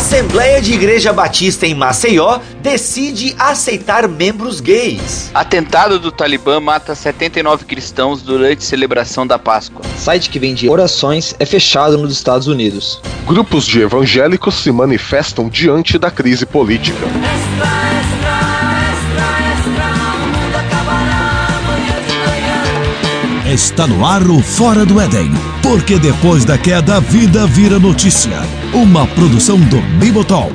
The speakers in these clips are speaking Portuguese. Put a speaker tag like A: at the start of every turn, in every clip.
A: Assembleia de Igreja Batista em Maceió decide aceitar membros gays.
B: Atentado do Talibã mata 79 cristãos durante celebração da Páscoa.
C: Site que vende orações é fechado nos Estados Unidos.
D: Grupos de evangélicos se manifestam diante da crise política.
E: Está no ar o Fora do Éden, porque depois da queda a vida vira notícia. Uma produção do Bibotalk.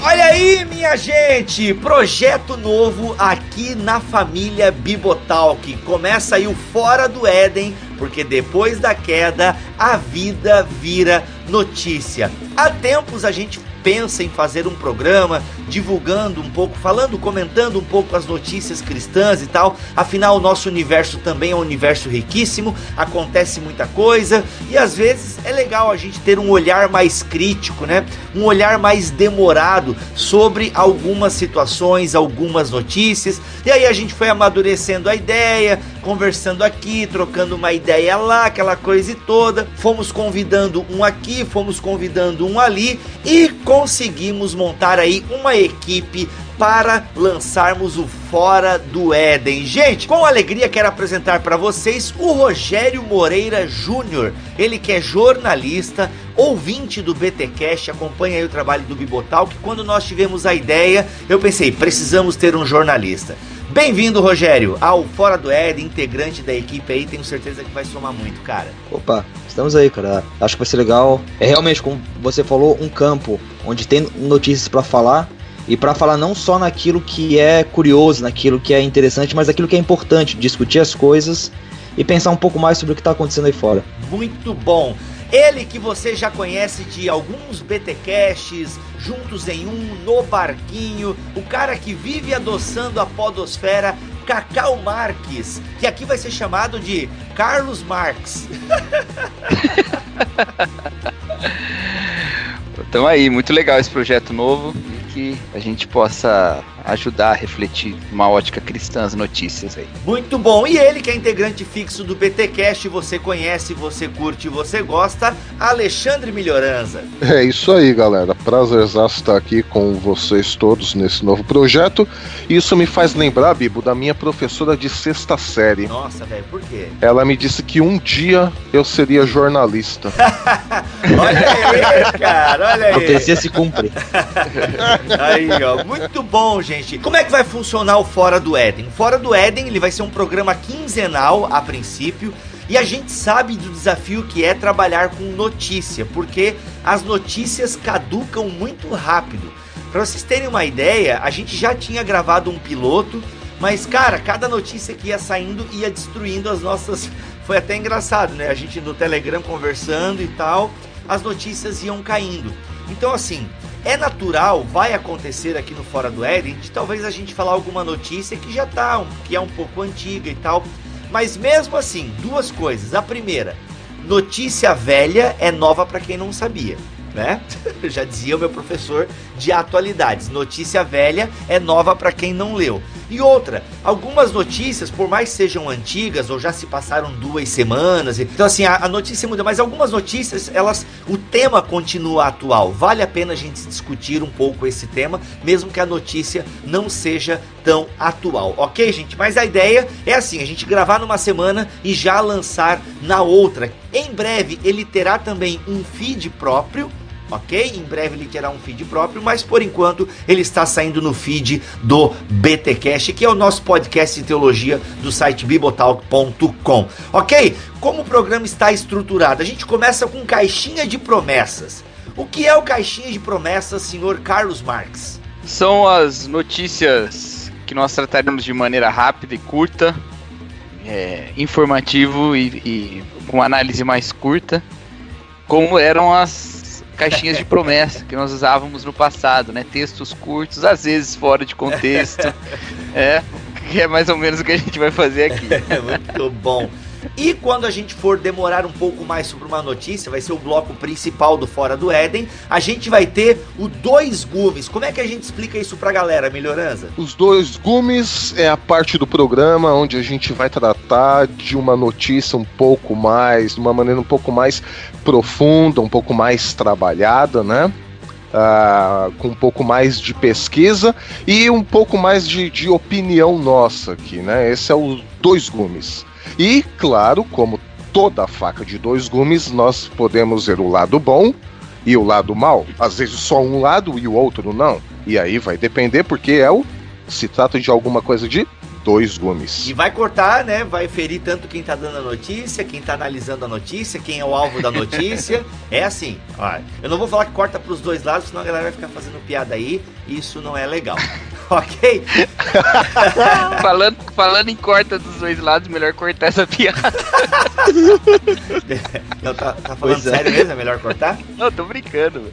A: Olha aí, minha gente! Projeto novo aqui na família Bibotalk. Começa aí o Fora do Éden, porque depois da queda a vida vira notícia. Há tempos a gente pensa em fazer um programa divulgando um pouco, falando, comentando um pouco as notícias cristãs e tal. Afinal, o nosso universo também é um universo riquíssimo, acontece muita coisa e às vezes é legal a gente ter um olhar mais crítico, né? Um olhar mais demorado sobre algumas situações, algumas notícias. E aí a gente foi amadurecendo a ideia, conversando aqui, trocando uma ideia lá, aquela coisa toda. Fomos convidando um aqui, fomos convidando um ali e conseguimos montar aí uma equipe para lançarmos o Fora do Éden. Gente, com alegria quero apresentar para vocês o Rogério Moreira Júnior. Ele que é jornalista, ouvinte do BTcast, acompanha aí o trabalho do Bibotal, que quando nós tivemos a ideia, eu pensei, precisamos ter um jornalista. Bem-vindo, Rogério, ao Fora do Éden, integrante da equipe aí, tenho certeza que vai somar muito, cara.
C: Opa, estamos aí, cara. Acho que vai ser legal. É realmente, como você falou, um campo onde tem notícias para falar e para falar não só naquilo que é curioso, naquilo que é interessante, mas naquilo que é importante, discutir as coisas e pensar um pouco mais sobre o que está acontecendo aí fora.
A: Muito bom. Ele que você já conhece de alguns BTcasts, juntos em um, no barquinho, o cara que vive adoçando a podosfera, Cacau Marques, que aqui vai ser chamado de Carlos Marques.
B: Então aí, muito legal esse projeto novo e que a gente possa ajudar a refletir uma ótica cristã as notícias aí.
A: Muito bom. E ele que é integrante fixo do BTcast, você conhece, você curte, você gosta, Alexandre Melhoranza.
D: É isso aí, galera. Prazerzaço estar aqui com vocês todos nesse novo projeto. Isso me faz lembrar, Bibo, da minha professora de sexta série.
A: Nossa, velho, por quê?
D: Ela me disse que um dia eu seria jornalista.
A: olha aí, cara, olha aí.
C: Profecia se cumpre.
A: aí, ó. Muito bom, gente gente. Como é que vai funcionar o Fora do Éden? Fora do Éden, ele vai ser um programa quinzenal a princípio. E a gente sabe do desafio que é trabalhar com notícia, porque as notícias caducam muito rápido. Para vocês terem uma ideia, a gente já tinha gravado um piloto, mas cara, cada notícia que ia saindo ia destruindo as nossas. Foi até engraçado, né? A gente no Telegram conversando e tal, as notícias iam caindo. Então, assim, é natural, vai acontecer aqui no Fora do Éden, de talvez a gente falar alguma notícia que já tá, que é um pouco antiga e tal. Mas mesmo assim, duas coisas. A primeira, notícia velha é nova para quem não sabia, né? já dizia o meu professor de atualidades. Notícia velha é nova para quem não leu. E outra, algumas notícias, por mais sejam antigas ou já se passaram duas semanas, então assim, a, a, notícia muda, mas algumas notícias, elas, o tema continua atual. Vale a pena a gente discutir um pouco esse tema, mesmo que a notícia não seja tão atual, ok, gente? Mas a ideia é assim, a gente gravar numa semana e já lançar na outra. Em breve ele terá também um feed próprio ok? Em breve ele terá um feed próprio, mas por enquanto ele está saindo no feed do BTcast, que é o nosso podcast de teologia do site bibotalk.com, ok? Como o programa está estruturado, a gente começa com caixinha de promessas. O que é o caixinha de promessas, senhor Carlos Marques?
B: São as notícias que nós trataremos de maneira rápida e curta, é, informativo e, e com análise mais curta, como eram as caixinhas de promessa que nós usávamos no passado, né? Textos curtos, às vezes fora de contexto. é, que é mais ou menos o que a gente vai fazer aqui.
A: Muito bom. E quando a gente for demorar um pouco mais sobre uma notícia, vai ser o bloco principal do Fora do Éden, a gente vai ter o Dois Gumes. Como é que a gente explica isso pra galera, Melhorança?
D: Os Dois Gumes é a parte do programa onde a gente vai tratar de uma notícia um pouco mais, de uma maneira um pouco mais profunda, um pouco mais trabalhada, né? uh, com um pouco mais de pesquisa e um pouco mais de, de opinião nossa aqui, né? Esse é o Dois Gumes. E, claro, como toda faca de dois gumes, nós podemos ver o lado bom e o lado mal. Às vezes só um lado e o outro não. E aí vai depender, porque é o. Se trata de alguma coisa de dois gumes.
A: E vai cortar, né? Vai ferir tanto quem tá dando a notícia, quem tá analisando a notícia, quem é o alvo da notícia. é assim, ó. Eu não vou falar que corta pros dois lados, senão a galera vai ficar fazendo piada aí. Isso não é legal. ok?
B: falando, falando em corta dos dois lados, melhor cortar essa piada.
A: não, tá, tá falando pois é. sério é. mesmo? É melhor cortar?
B: Não, tô brincando,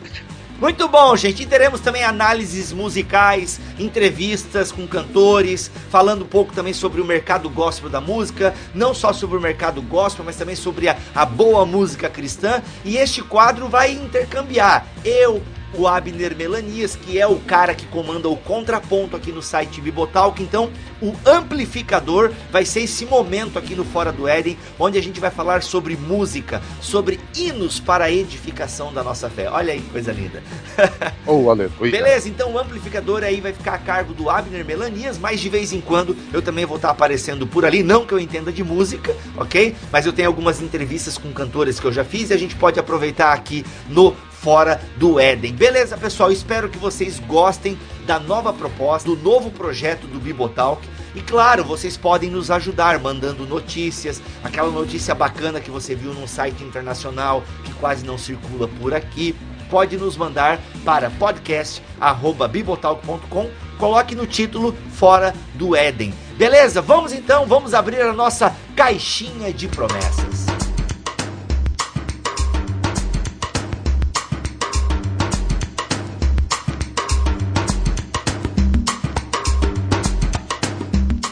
A: muito bom, gente. E teremos também análises musicais, entrevistas com cantores, falando um pouco também sobre o mercado gospel da música, não só sobre o mercado gospel, mas também sobre a, a boa música cristã. E este quadro vai intercambiar eu, o Abner Melanias, que é o cara que comanda o contraponto aqui no site Bibotalk. Então, o amplificador vai ser esse momento aqui no Fora do Éden, onde a gente vai falar sobre música, sobre hinos para a edificação da nossa fé. Olha aí, coisa linda.
D: Oh, aleluia.
A: Beleza, então o amplificador aí vai ficar a cargo do Abner Melanias, mas de vez em quando eu também vou estar aparecendo por ali, não que eu entenda de música, ok? Mas eu tenho algumas entrevistas com cantores que eu já fiz e a gente pode aproveitar aqui no fora do Éden. Beleza, pessoal? Espero que vocês gostem da nova proposta, do novo projeto do Bibotalk. E claro, vocês podem nos ajudar mandando notícias, aquela notícia bacana que você viu num site internacional que quase não circula por aqui. Pode nos mandar para podcast@bibotalk.com. Coloque no título Fora do Éden. Beleza? Vamos então, vamos abrir a nossa caixinha de promessas.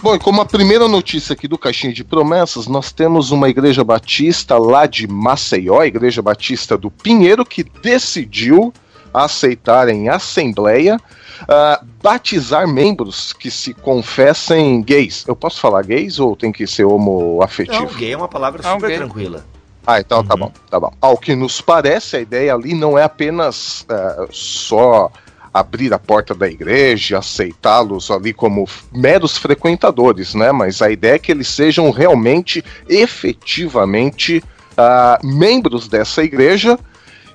D: Bom, e como a primeira notícia aqui do Caixinha de Promessas, nós temos uma igreja batista lá de Maceió, a Igreja Batista do Pinheiro, que decidiu aceitar em assembleia uh, batizar membros que se confessem gays. Eu posso falar gays ou tem que ser homoafetivo? Não,
A: gay é uma palavra super tranquila.
D: Ah, então tá uhum. tá bom, tá bom. Ao que nos parece, a ideia ali não é apenas uh, só abrir a porta da igreja, aceitá-los ali como meros frequentadores, né? Mas a ideia é que eles sejam realmente, efetivamente, uh, membros dessa igreja.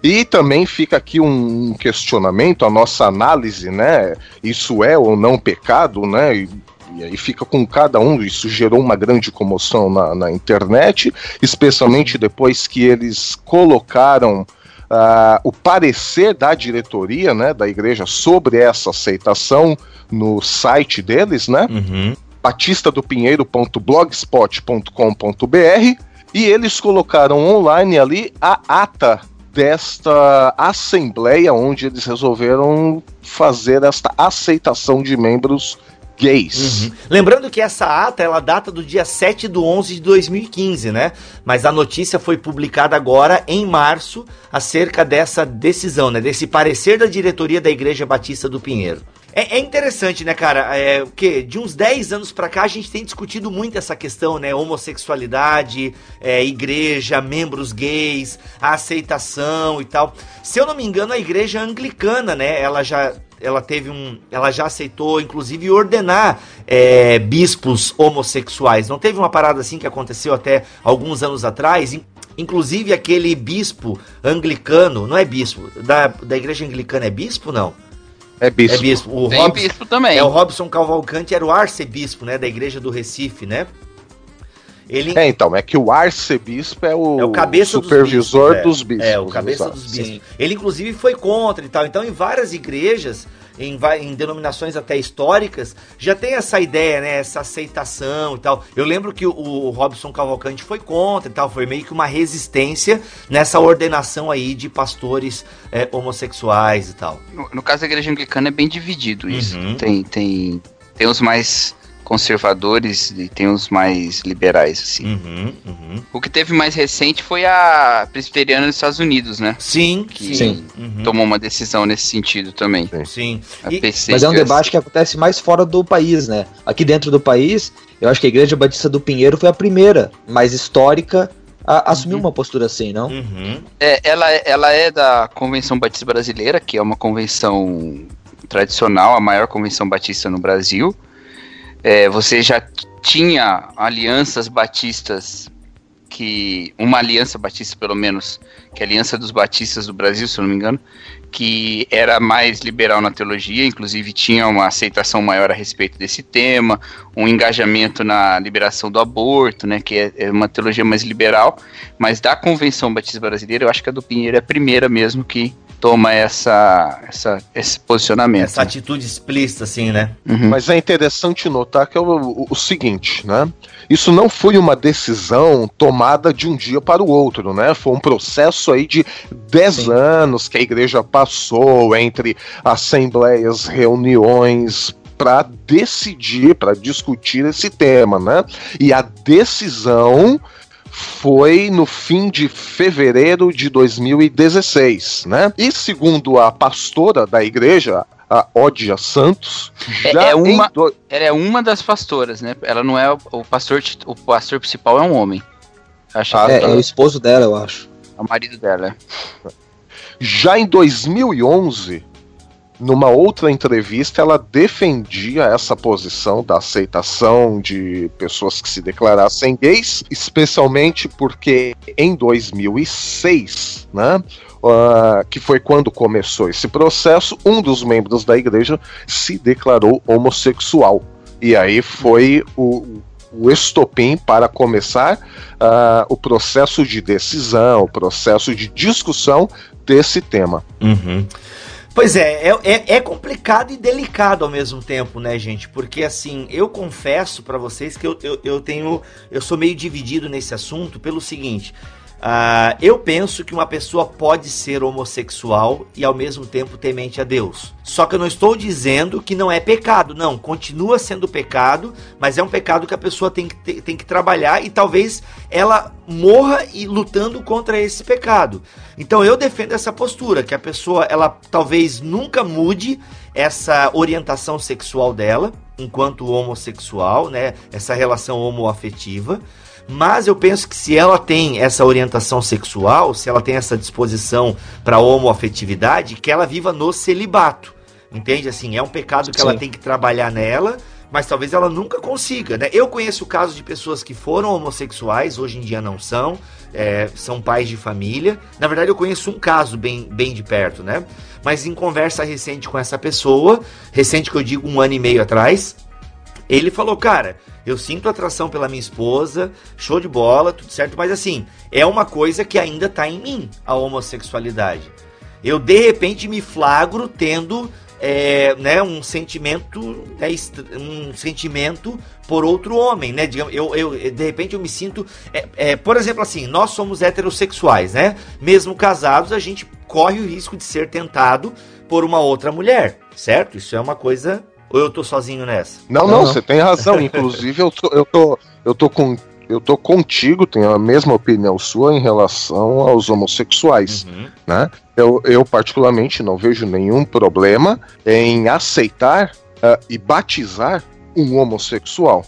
D: E também fica aqui um questionamento, a nossa análise, né? Isso é ou não pecado, né? E, e aí fica com cada um, isso gerou uma grande comoção na, na internet, especialmente depois que eles colocaram uh, o parecer da diretoria né, da igreja sobre essa aceitação no site deles, né? Uhum. batistadopinheiro.blogspot.com.br e eles colocaram online ali a ata desta assembleia onde eles resolveram fazer esta aceitação de membros gays.
A: Uhum. Lembrando que essa ata, ela data do dia 7 de 11 de 2015, né? Mas a notícia foi publicada agora, em março, acerca dessa decisão, né? Desse parecer da diretoria da Igreja Batista do Pinheiro. É, é, interessante, né, cara? É, o que de uns 10 anos pra cá a gente tem discutido muito essa questão, né? Homossexualidade, é, igreja, membros gays, a aceitação e tal. Se eu não me engano, a igreja anglicana, né? Ela já ela teve um. Ela já aceitou, inclusive, ordenar é, bispos homossexuais. Não teve uma parada assim que aconteceu até alguns anos atrás? Inclusive aquele bispo anglicano, não é bispo, da, da igreja anglicana é bispo, não?
D: É bispo. É
A: bispo. O
B: Tem Robson, bispo também.
A: É, o Robson Cavalcante era o arcebispo, né, da igreja do Recife, né?
D: Ele... É, então, é que o arcebispo é o, é o cabeça supervisor dos bispos. Dos bispos
A: é, o cabeça dos bispos. Sim. Ele, inclusive, foi contra e tal. Então, em várias igrejas, em, em, denominações até históricas, já tem essa ideia, né? Essa aceitação e tal. Eu lembro que o, o, Robson Cavalcante foi contra e tal, foi meio que uma resistência nessa ordenação aí de pastores é, homossexuais e tal.
B: No, no, caso da igreja anglicana é bem dividido isso. Uhum. Tem, tem, tem os mais conservadores e tem os mais liberais, assim. Uhum, uhum. O que teve mais recente foi a presbiteriana dos Estados Unidos, né?
A: Sim,
B: que
A: sim.
B: Uhum. tomou uma decisão nesse sentido também.
A: Sim.
C: E... Mas é um debate que acontece mais fora do país, né? Aqui dentro do país, eu acho que a Igreja Batista do Pinheiro foi a primeira, mais histórica, a, assumir uma postura assim, não?
B: Uhum. É, ela, ela é da Convenção Batista Brasileira, que é uma convenção tradicional, a maior convenção batista no Brasil. É, você já tinha alianças batistas que uma aliança batista pelo menos, que é a Aliança dos Batistas do Brasil, se eu não me engano, que era mais liberal na teologia, inclusive tinha uma aceitação maior a respeito desse tema, um engajamento na liberação do aborto, né, que é, é uma teologia mais liberal, mas da Convenção Batista Brasileira, eu acho que a do Pinheiro é a primeira mesmo que toma essa, essa, esse posicionamento.
A: Essa atitude explícita, assim, né?
D: Uhum. Mas é interessante notar que é o, o, o, seguinte, né? Isso não foi uma decisão tomada de um dia para o outro, né? Foi um processo aí de 10 anos que a igreja passou entre assembleias, reuniões, para decidir, para discutir esse tema, né? E a decisão foi no fim de fevereiro de 2016, né? E segundo a pastora da igreja, a Ódia Santos,
B: é, já é uma, do... ela é uma das pastoras, né? Ela não é o, o pastor, o pastor principal é um homem.
C: Acho ah, é, é o esposo dela, eu acho.
B: É o marido dela.
D: Já em 2011, numa outra entrevista, ela defendia essa posição da aceitação de pessoas que se declarassem gays, especialmente porque em 2006, né, uh, que foi quando começou esse processo, um dos membros da igreja se declarou homossexual. E aí foi o, o estopim para começar uh, o processo de decisão, o processo de discussão desse tema.
A: Uhum. Pois é, é, é, é, complicado e delicado ao mesmo tempo, né, gente? Porque assim, eu confesso para vocês que eu, eu, eu tenho. Eu sou meio dividido nesse assunto pelo seguinte. Uh, eu penso que uma pessoa pode ser homossexual e ao mesmo tempo temente a Deus. Só que eu não estou dizendo que não é pecado, não. Continua sendo pecado, mas é um pecado que a pessoa tem que, tem que trabalhar e talvez ela morra e lutando contra esse pecado. Então eu defendo essa postura, que a pessoa ela talvez nunca mude essa orientação sexual dela enquanto homossexual, né? Essa relação homoafetiva mas eu penso que se ela tem essa orientação sexual, se ela tem essa disposição para homoafetividade, que ela viva no celibato. Entende? Assim, é um pecado que Sim. ela tem que trabalhar nela, mas talvez ela nunca consiga, né? Eu conheço casos de pessoas que foram homossexuais, hoje em dia não são, é, são pais de família. Na verdade, eu conheço um caso bem, bem de perto, né? Mas em conversa recente com essa pessoa, recente que eu digo um ano e meio atrás, ele falou, cara, eu sinto atração pela minha esposa, show de bola, tudo certo, mas assim, é uma coisa que ainda tá em mim, a homossexualidade. Eu de repente me flagro tendo é, né, um sentimento, é, um sentimento por outro homem, né? Digamos, eu, eu, de repente eu me sinto, é, é, por exemplo, assim, nós somos heterossexuais, né? Mesmo casados, a gente corre o risco de ser tentado por uma outra mulher, certo? Isso é uma coisa ou eu tô sozinho nessa?
D: Não, não, você tem razão. Inclusive, eu tô, eu tô, eu tô com. Eu tô contigo, tenho a mesma opinião sua em relação aos homossexuais, uhum. né? Eu, eu particularmente não vejo nenhum problema em aceitar uh, e batizar um homossexual,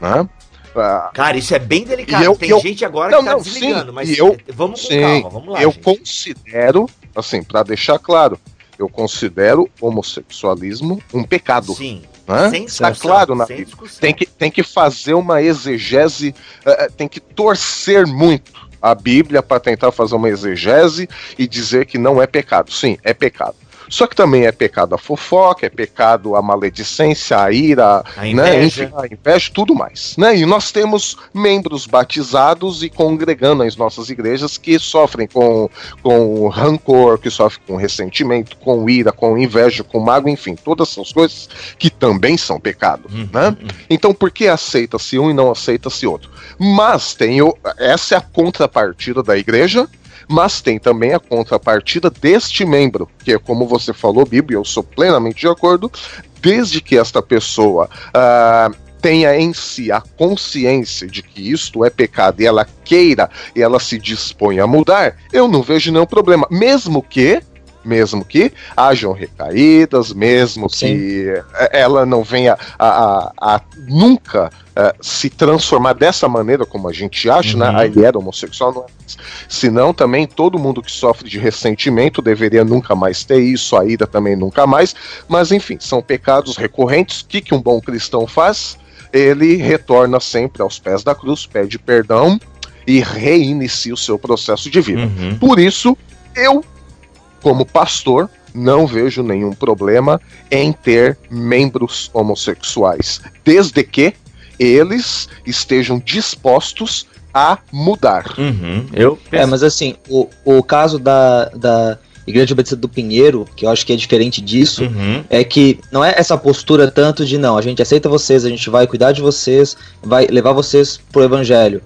D: né?
A: Uh, Cara, isso é bem delicado. Eu, Tem eu, gente agora não, que tá não, desligando, sim, mas
D: eu, vamos com sim, calma, vamos lá. Eu gente. considero, assim, para deixar claro, eu considero homossexualismo um pecado.
A: Sim.
D: Né? Sem Está claro na Bíblia. Tem que, tem que fazer uma exegese, uh, tem que torcer muito a Bíblia para tentar fazer uma exegese e dizer que não é pecado. Sim, é pecado. Só que também é pecado a fofoca, é pecado a maledicência, a ira,
A: a né? inveja,
D: né? A inveja tudo mais. Né? E nós temos membros batizados e congregando nas nossas igrejas que sofrem com, com rancor, que sofrem com ressentimento, com ira, com inveja, com mágoa, enfim, todas essas coisas que também são pecado. Uhum, né? Uhum. Então por que aceita-se um e não aceita-se outro? Mas tem o, essa é a contrapartida da igreja mas tem também a contrapartida deste membro, que é como você falou, Bíblia, eu sou plenamente de acordo, desde que esta pessoa uh, tenha em si a consciência de que isto é pecado e ela queira e ela se dispõe a mudar, eu não vejo nenhum problema. Mesmo que mesmo que hajam recaídas, mesmo Sim. que ela não venha a, a, a nunca uh, se transformar dessa maneira como a gente acha, né? uhum. né? Ele era homossexual, não é? Senão também todo mundo que sofre de ressentimento deveria nunca mais ter isso, a ira também nunca mais. Mas enfim, são pecados recorrentes. O que, que um bom cristão faz? Ele retorna sempre aos pés da cruz, pede perdão e reinicia o seu processo de vida. Uhum. Por isso, eu como pastor, não vejo nenhum problema em ter membros homossexuais, desde que eles estejam dispostos a mudar.
C: Uhum, eu É, mas assim, o, o caso da, da Igreja Batista do Pinheiro, que eu acho que é diferente disso, uhum. é que não é essa postura tanto de não, a gente aceita vocês, a gente vai cuidar de vocês, vai levar vocês pro evangelho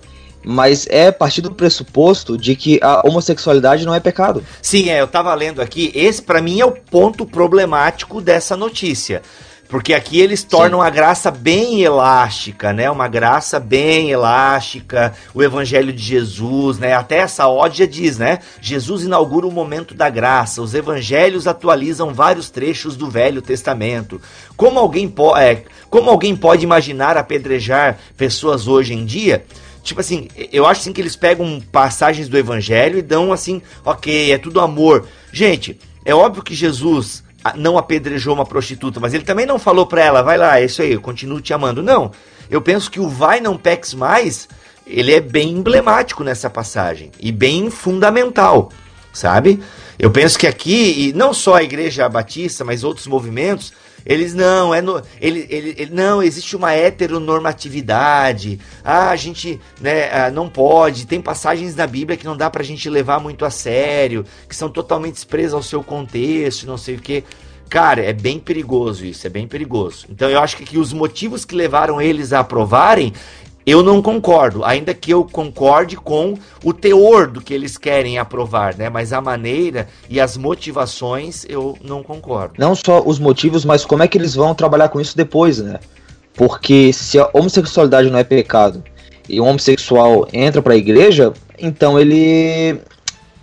C: mas é a partir do pressuposto de que a homossexualidade não é pecado.
A: Sim, é, eu tava lendo aqui, esse para mim é o ponto problemático dessa notícia. Porque aqui eles tornam Sim. a graça bem elástica, né? Uma graça bem elástica, o evangelho de Jesus, né? Até essa ódia diz, né? Jesus inaugura o momento da graça. Os evangelhos atualizam vários trechos do Velho Testamento. Como alguém, é, como alguém pode imaginar apedrejar pessoas hoje em dia? Tipo assim, eu acho assim que eles pegam passagens do evangelho e dão assim, ok, é tudo amor. Gente, é óbvio que Jesus não apedrejou uma prostituta, mas ele também não falou pra ela, vai lá, é isso aí, eu continuo te amando. Não, eu penso que o vai não peques mais, ele é bem emblemático nessa passagem e bem fundamental, sabe? Eu penso que aqui, e não só a igreja batista, mas outros movimentos, eles não, é no, ele, ele, ele, não, existe uma heteronormatividade. Ah, a gente né, ah, não pode. Tem passagens na Bíblia que não dá pra gente levar muito a sério, que são totalmente expressas ao seu contexto, não sei o que. Cara, é bem perigoso isso, é bem perigoso. Então eu acho que, que os motivos que levaram eles a aprovarem eu não concordo, ainda que eu concorde com o teor do que eles querem aprovar, né? Mas a maneira e as motivações eu não concordo.
C: Não só os motivos, mas como é que eles vão trabalhar com isso depois, né? Porque se a homossexualidade não é pecado e um homossexual entra para a igreja, então ele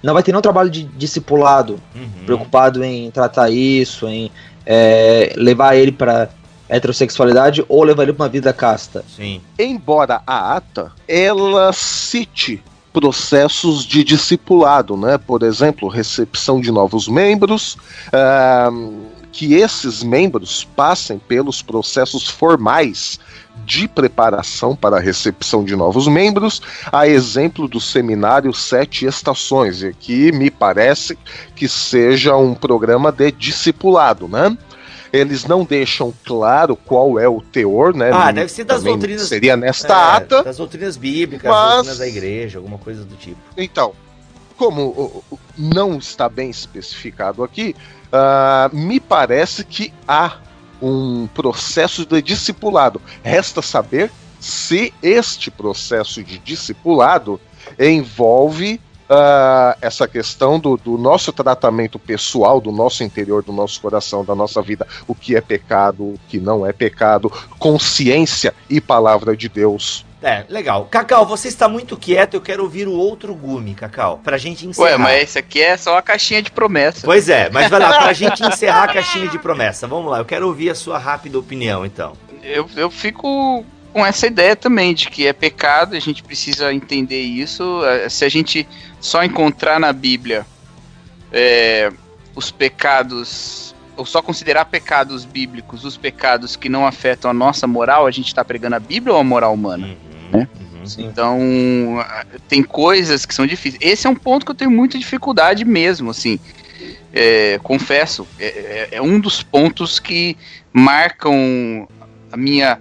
C: não vai ter nenhum trabalho de discipulado, uhum. preocupado em tratar isso, em é, levar ele para heterossexualidade ou levaria para uma vida casta.
D: Sim. Embora a ata ela cite processos de discipulado, né? Por exemplo, recepção de novos membros, uh, que esses membros passem pelos processos formais de preparação para a recepção de novos membros, a exemplo do seminário Sete Estações, e que me parece que seja um programa de discipulado, né? Eles não deixam claro qual é o teor, né?
A: Ah, deve ser das doutrinas.
D: Seria nesta é, ata.
A: Das doutrinas bíblicas, mas... das doutrinas da igreja, alguma coisa do tipo.
D: Então, como não está bem especificado aqui, uh, me parece que há um processo de discipulado. Resta saber se este processo de discipulado envolve uh, essa questão do, do, nosso tratamento pessoal, do nosso interior, do nosso coração, da nossa vida, o que é pecado, o que não é pecado, consciência e palavra de Deus.
A: É, legal. Cacau, você está muito quieto, eu quero ouvir o outro gume, Cacau, pra gente encerrar. Ué,
B: mas esse aqui é só a caixinha de promessa.
A: Pois é, mas vai lá, pra gente encerrar a caixinha de promessa. Vamos lá, eu quero ouvir a sua rápida opinião, então.
B: Eu, eu fico com essa ideia também de que é pecado, a gente precisa entender isso. É, se a gente só encontrar na Bíblia é, os pecados, ou só considerar pecados bíblicos os pecados que não afetam a nossa moral, a gente está pregando a Bíblia ou a moral humana? Uhum, né? Uhum, então, tem coisas que são difíceis. Esse é um ponto que eu tenho muita dificuldade mesmo, assim. É, confesso, é, é, é um dos pontos que marcam a minha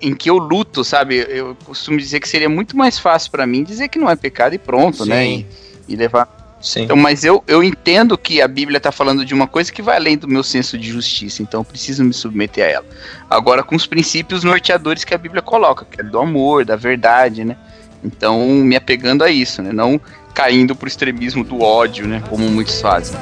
B: em que eu luto, sabe? Eu costumo dizer que seria muito mais fácil para mim dizer que não é pecado e pronto, né? Sim. né? E, e levar Sim. Então, mas eu, eu entendo que a Bíblia está falando de uma coisa que vai além do meu senso de justiça, então eu preciso me submeter a ela. Agora, com os princípios norteadores que a Bíblia coloca, que é do amor, da verdade, né? Então, me apegando a isso, né? Não caindo pro extremismo do ódio, né? Como muitos fazem.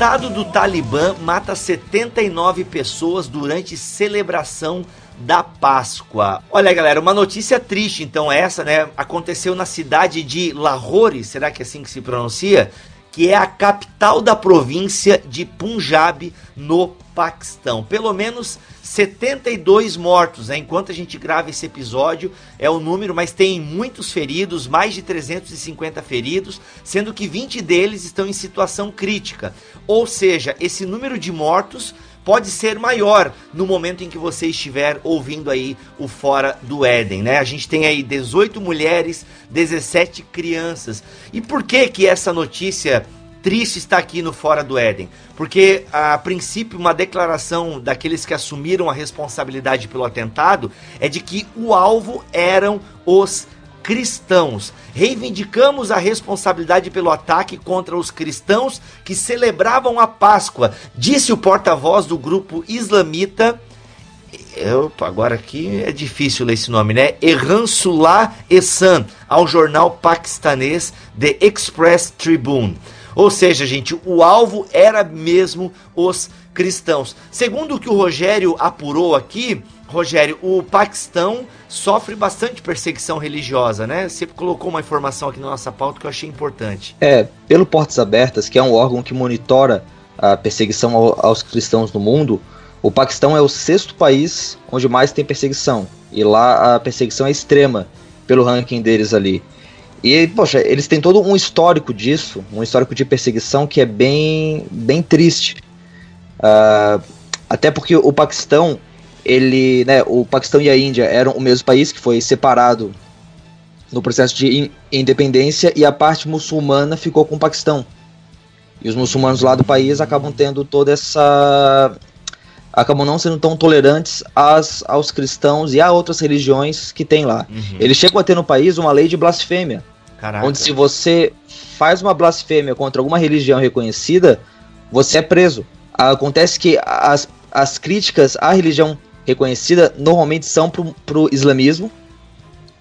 A: Atentado do Talibã mata 79 pessoas durante celebração da Páscoa. Olha, galera, uma notícia triste, então essa, né? Aconteceu na cidade de Lahore, será que é assim que se pronuncia? Que é a capital da província de Punjab, no Paquistão. Pelo menos 72 mortos, né? Enquanto a gente grava esse episódio, é o número, mas tem muitos feridos, mais de 350 feridos, sendo que 20 deles estão em situação crítica. Ou seja, esse número de mortos pode ser maior no momento em que você estiver ouvindo aí o Fora do Éden, né? A gente tem aí 18 mulheres, 17 crianças. E por que que essa notícia triste está aqui no Fora do Éden? Porque a princípio uma declaração daqueles que assumiram a responsabilidade pelo atentado é de que o alvo eram os cristãos. Reivindicamos a responsabilidade pelo ataque contra os cristãos que celebravam a Páscoa, disse o porta-voz do grupo islamita. Eu, agora aqui é difícil ler esse nome, né? Erransullah Essan, ao jornal paquistanês The Express Tribune. Ou seja, gente, o alvo era mesmo os cristãos. Segundo o que o Rogério apurou aqui, Rogério, o Paquistão sofre bastante perseguição religiosa, né? Você colocou uma informação aqui na nossa pauta que eu achei importante.
C: É, pelo Portas Abertas, que é um órgão que monitora a perseguição aos cristãos no mundo, o Paquistão é o sexto país onde mais tem perseguição. E lá a perseguição é extrema pelo ranking deles ali. E, poxa, eles têm todo um histórico disso, um histórico de perseguição que é bem, bem triste. Uh, até porque o Paquistão ele, né, o Paquistão e a Índia eram o mesmo país que foi separado no processo de in independência e a parte muçulmana ficou com o Paquistão. E os muçulmanos lá do país acabam tendo toda essa acabam não sendo tão tolerantes às, aos cristãos e a outras religiões que tem lá. Uhum. Eles chegam a ter no país uma lei de blasfêmia, Caraca. onde se você faz uma blasfêmia contra alguma religião reconhecida, você é preso. Acontece que as, as críticas à religião reconhecida normalmente são pro, pro islamismo.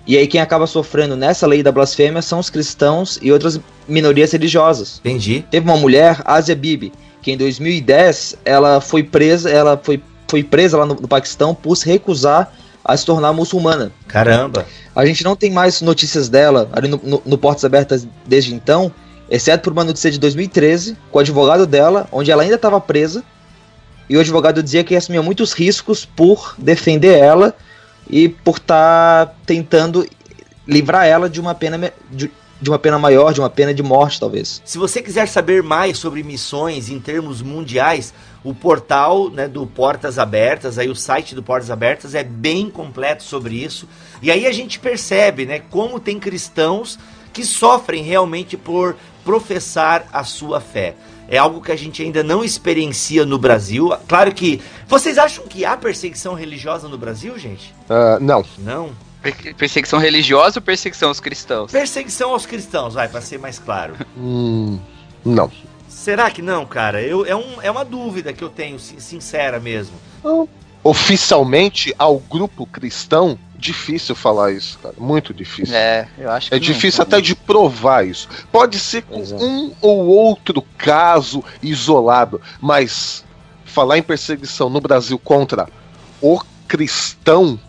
C: E aí quem acaba sofrendo nessa lei da blasfêmia são os cristãos e outras minorias religiosas.
A: Entendi.
C: Teve uma mulher, Asia Bibi, que em 2010 ela foi presa, ela foi, foi presa lá no, no Paquistão por se recusar a se tornar muçulmana.
A: Caramba!
C: A gente não tem mais notícias dela ali no, no, no Portas Abertas desde então, exceto por uma notícia de 2013, com o advogado dela, onde ela ainda estava presa, e o advogado dizia que assumia muitos riscos por defender ela e por estar tá tentando livrar ela de uma pena de, de uma pena maior, de uma pena de morte, talvez.
A: Se você quiser saber mais sobre missões em termos mundiais, o portal né, do Portas Abertas, aí o site do Portas Abertas é bem completo sobre isso. E aí a gente percebe né, como tem cristãos que sofrem realmente por professar a sua fé é algo que a gente ainda não experiencia no Brasil. Claro que. Vocês acham que há perseguição religiosa no Brasil, gente?
D: Uh, não.
A: Não?
B: Perseguição religiosa ou perseguição aos cristãos?
A: Perseguição aos cristãos, vai, para ser mais claro.
D: hum, não.
A: Será que não, cara? Eu, é, um, é uma dúvida que eu tenho, sincera mesmo.
D: Oficialmente, ao grupo cristão, difícil falar isso, cara. Muito difícil.
B: É, eu acho que
D: É difícil até de provar isso. Pode ser com Exato. um ou outro caso isolado, mas falar em perseguição no Brasil contra o cristão,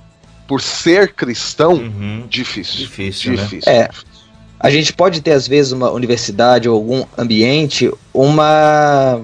D: por ser cristão, uhum. difícil.
A: Difícil.
C: Difícil. Né? É. A gente pode ter, às vezes, uma universidade ou algum ambiente, uma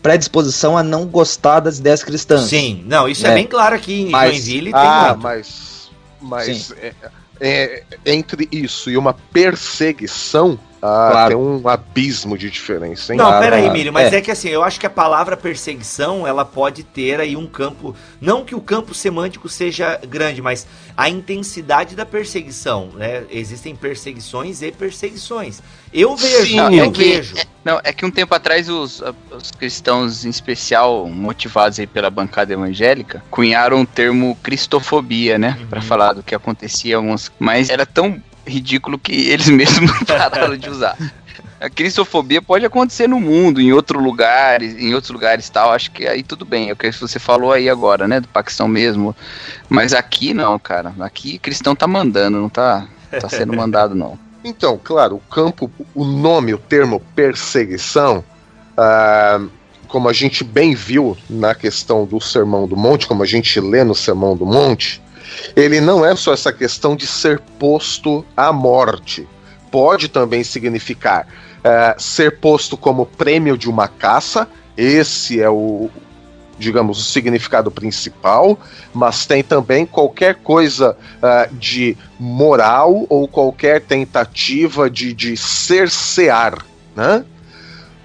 C: predisposição a não gostar das ideias cristãs.
A: Sim, não, isso é, é bem claro aqui em
D: mas,
A: Joinville.
D: Ah, muito. mas mas é, é, entre isso e uma perseguição, ah, claro. tem um abismo de diferença, hein?
A: Não, ah, peraí, Emílio, mas é. é. que assim, eu acho que a palavra perseguição, ela pode ter aí um campo, não que o campo semântico seja grande, mas a intensidade da perseguição, né? Existem perseguições e perseguições. Eu vejo, Sim, eu
B: é que,
A: vejo.
B: É, não, é que um tempo atrás os, os cristãos, em especial, motivados aí pela bancada evangélica, cunharam o termo cristofobia, né? Uhum. Para falar do que acontecia alguns. Mas era tão ridículo que eles mesmos pararam de usar. A cristofobia pode acontecer no mundo, em outro lugar, em outros lugares tal. Acho que aí tudo bem. É o que você falou aí agora, né? Do Paquistão mesmo. Mas aqui não, cara. Aqui cristão tá mandando, não tá, tá sendo mandado, não.
D: Então, claro, o campo, o nome, o termo perseguição Uh, como a gente bem viu na questão do Sermão do Monte, como a gente lê no Sermão do Monte, ele não é só essa questão de ser posto à morte. Pode também significar uh, ser posto como prêmio de uma caça, esse é o, digamos, o significado principal, mas tem também qualquer coisa uh, de moral ou qualquer tentativa de, de cercear, né?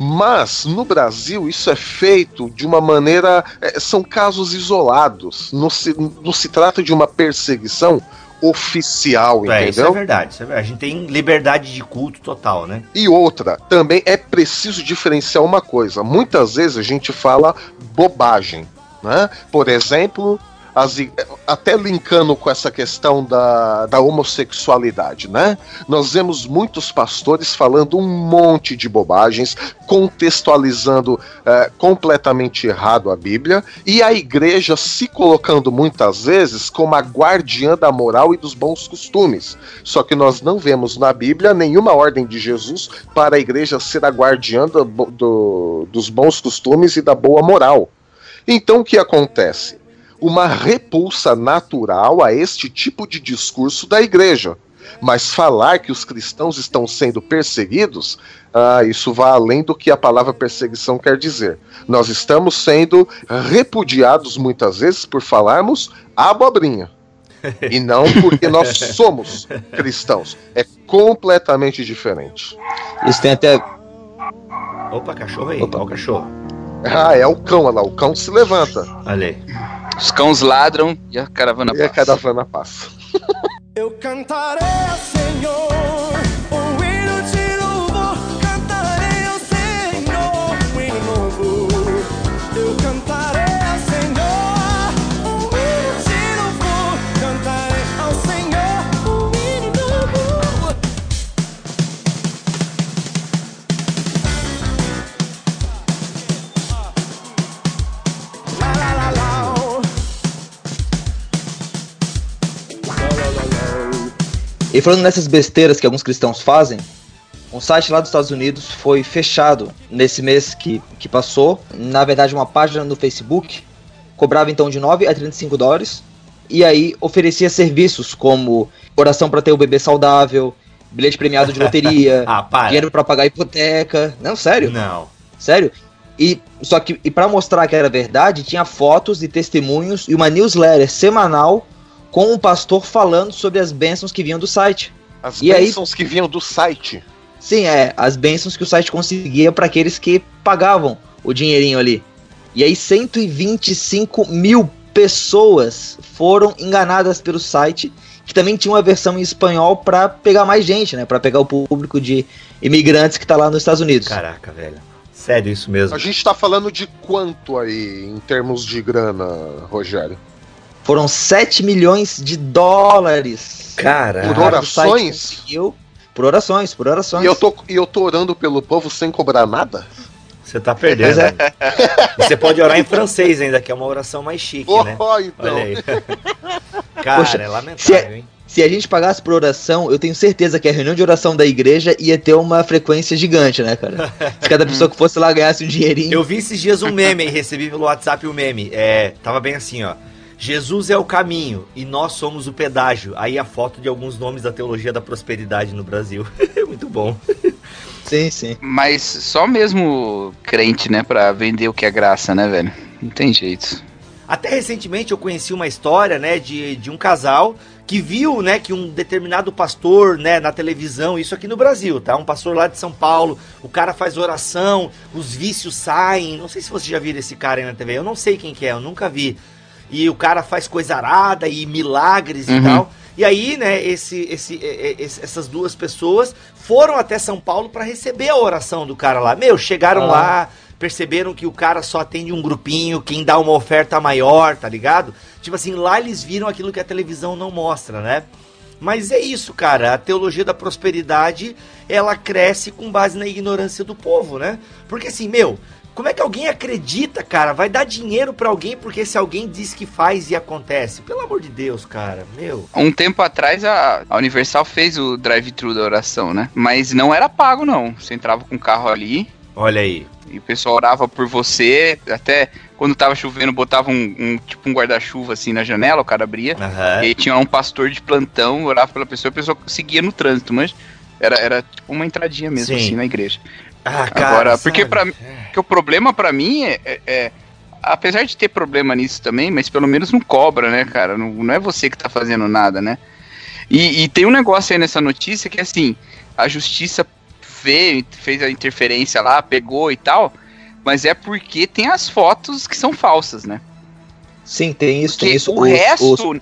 D: Mas no Brasil isso é feito de uma maneira. É, são casos isolados. Não se, não se trata de uma perseguição oficial, é, entendeu? Isso
A: é verdade, isso é verdade. A gente tem liberdade de culto total, né?
D: E outra, também é preciso diferenciar uma coisa. Muitas vezes a gente fala bobagem, né? Por exemplo, as, até linkando com essa questão da, da homossexualidade, né? Nós vemos muitos pastores falando um monte de bobagens, contextualizando é, completamente errado a Bíblia, e a igreja se colocando muitas vezes como a guardiã da moral e dos bons costumes. Só que nós não vemos na Bíblia nenhuma ordem de Jesus para a igreja ser a guardiã do, do, dos bons costumes e da boa moral. Então o que acontece? Uma repulsa natural a este tipo de discurso da igreja. Mas falar que os cristãos estão sendo perseguidos, ah, isso vai além do que a palavra perseguição quer dizer. Nós estamos sendo repudiados muitas vezes por falarmos abobrinha. e não porque nós somos cristãos. É completamente diferente.
C: Isso tem até.
A: Opa, cachorro aí, Opa. O cachorro.
D: Ah, é o cão, olha lá, o cão se levanta.
A: Olha aí.
B: Os cães ladram e a caravana
D: e passa. E a caravana passa.
F: Eu cantarei, Senhor.
C: E falando nessas besteiras que alguns cristãos fazem, um site lá dos Estados Unidos foi fechado nesse mês que, que passou. Na verdade, uma página no Facebook cobrava então de 9 a 35 dólares e aí oferecia serviços como oração para ter o bebê saudável, bilhete premiado de loteria, ah, dinheiro para pagar hipoteca. Não, sério?
A: Não.
C: Sério? E só que e para mostrar que era verdade, tinha fotos e testemunhos e uma newsletter semanal com o pastor falando sobre as bênçãos que vinham do site.
D: As e bênçãos aí, que vinham do site?
C: Sim, é, as bênçãos que o site conseguia para aqueles que pagavam o dinheirinho ali. E aí 125 mil pessoas foram enganadas pelo site, que também tinha uma versão em espanhol para pegar mais gente, né? Para pegar o público de imigrantes que tá lá nos Estados Unidos.
A: Caraca, velho. Sério isso mesmo.
D: A gente tá falando de quanto aí em termos de grana, Rogério?
C: Foram 7 milhões de dólares.
A: Cara,
D: por orações?
C: Por orações, por orações.
D: E eu, tô, e eu tô orando pelo povo sem cobrar nada?
A: Você tá perdendo. É. Você pode orar em francês ainda, que é uma oração mais chique, oh, né?
D: Então. Olha aí.
A: Cara, Poxa, é lamentável, se
C: é, hein? Se a gente pagasse por oração, eu tenho certeza que a reunião de oração da igreja ia ter uma frequência gigante, né, cara? Se cada pessoa que fosse lá ganhasse um dinheirinho.
A: Eu vi esses dias um meme, recebi pelo WhatsApp um meme. É, tava bem assim, ó. Jesus é o caminho e nós somos o pedágio. Aí a foto de alguns nomes da teologia da prosperidade no Brasil. Muito bom.
C: Sim, sim.
B: Mas só mesmo crente, né, pra vender o que é graça, né, velho? Não tem jeito.
A: Até recentemente eu conheci uma história, né, de, de um casal que viu, né, que um determinado pastor, né, na televisão, isso aqui no Brasil, tá? Um pastor lá de São Paulo, o cara faz oração, os vícios saem. Não sei se você já viu esse cara aí na TV, eu não sei quem que é, eu nunca vi e o cara faz coisa arada e milagres uhum. e tal. E aí, né, esse, esse, esse, essas duas pessoas foram até São Paulo para receber a oração do cara lá. Meu, chegaram ah. lá, perceberam que o cara só atende um grupinho, quem dá uma oferta maior, tá ligado? Tipo assim, lá eles viram aquilo que a televisão não mostra, né? Mas é isso, cara. A teologia da prosperidade, ela cresce com base na ignorância do povo, né? Porque assim, meu, como é que alguém acredita, cara? Vai dar dinheiro para alguém porque se alguém diz que faz e acontece? Pelo amor de Deus, cara, meu.
B: Um tempo atrás a, a Universal fez o drive-thru da oração, né? Mas não era pago, não. Você entrava com o carro ali,
A: Olha aí.
B: E o pessoal orava por você, até quando tava chovendo, botava um, um tipo um guarda-chuva assim na janela, o cara abria.
A: Aham.
B: E aí tinha um pastor de plantão, orava pela pessoa, a pessoa seguia no trânsito, mas era, era tipo uma entradinha mesmo,
A: Sim.
B: assim, na igreja.
A: Ah, cara,
B: Agora, porque
A: sabe?
B: Porque o problema pra mim é, é- é- Apesar de ter problema nisso também, mas pelo menos não cobra, né, cara? Não, não é você que tá fazendo nada, né? E, e tem um negócio aí nessa notícia que assim, a justiça veio, fez a interferência lá, pegou e tal, mas é porque tem as fotos que são falsas, né?
C: Sim, tem isso,
B: Porque
C: tem isso.
B: o
C: Os-
B: resto.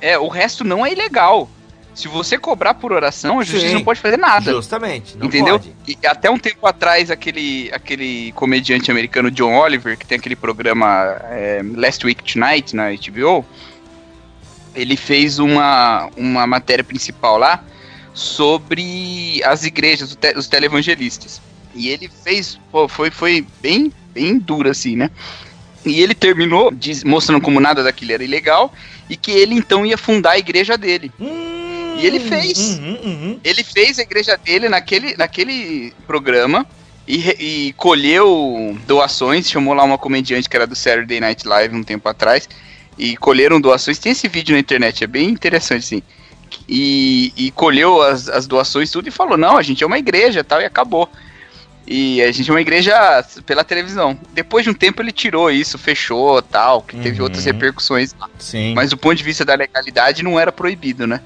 B: É, o resto não é ilegal. Se você cobrar por oração, a justiça
A: Sim.
B: não pode fazer nada.
A: Justamente, não
B: entendeu?
A: pode.
B: E até um tempo atrás, aquele, aquele comediante americano John Oliver, que tem aquele programa é, Last Week Tonight na HBO, ele fez uma, uma matéria principal lá sobre as igrejas, os, te, os televangelistas. E ele fez, pô, foi, foi bem, bem duro assim, né? E ele terminou diz- mostrando como nada daquilo era ilegal e que ele então ia fundar a igreja dele.
A: Hum,
B: E ele fez.
A: uhum, uhum.
B: Ele fez a igreja dele naquele, naquele programa e, e colheu doações. Chamou lá uma comediante que era do Saturday Night Live um tempo atrás. E colheram doações. Tem esse vídeo na internet, é bem interessante, sim. E, e colheu as, as doações tudo e falou: Não, a gente é uma igreja tal, e acabou. E a gente é uma igreja pela televisão. Depois de um tempo ele tirou isso, fechou tal, que teve
A: Uhum.
B: outras repercussões lá.
A: Sim.
B: Mas do ponto de vista da legalidade não era proibido, né?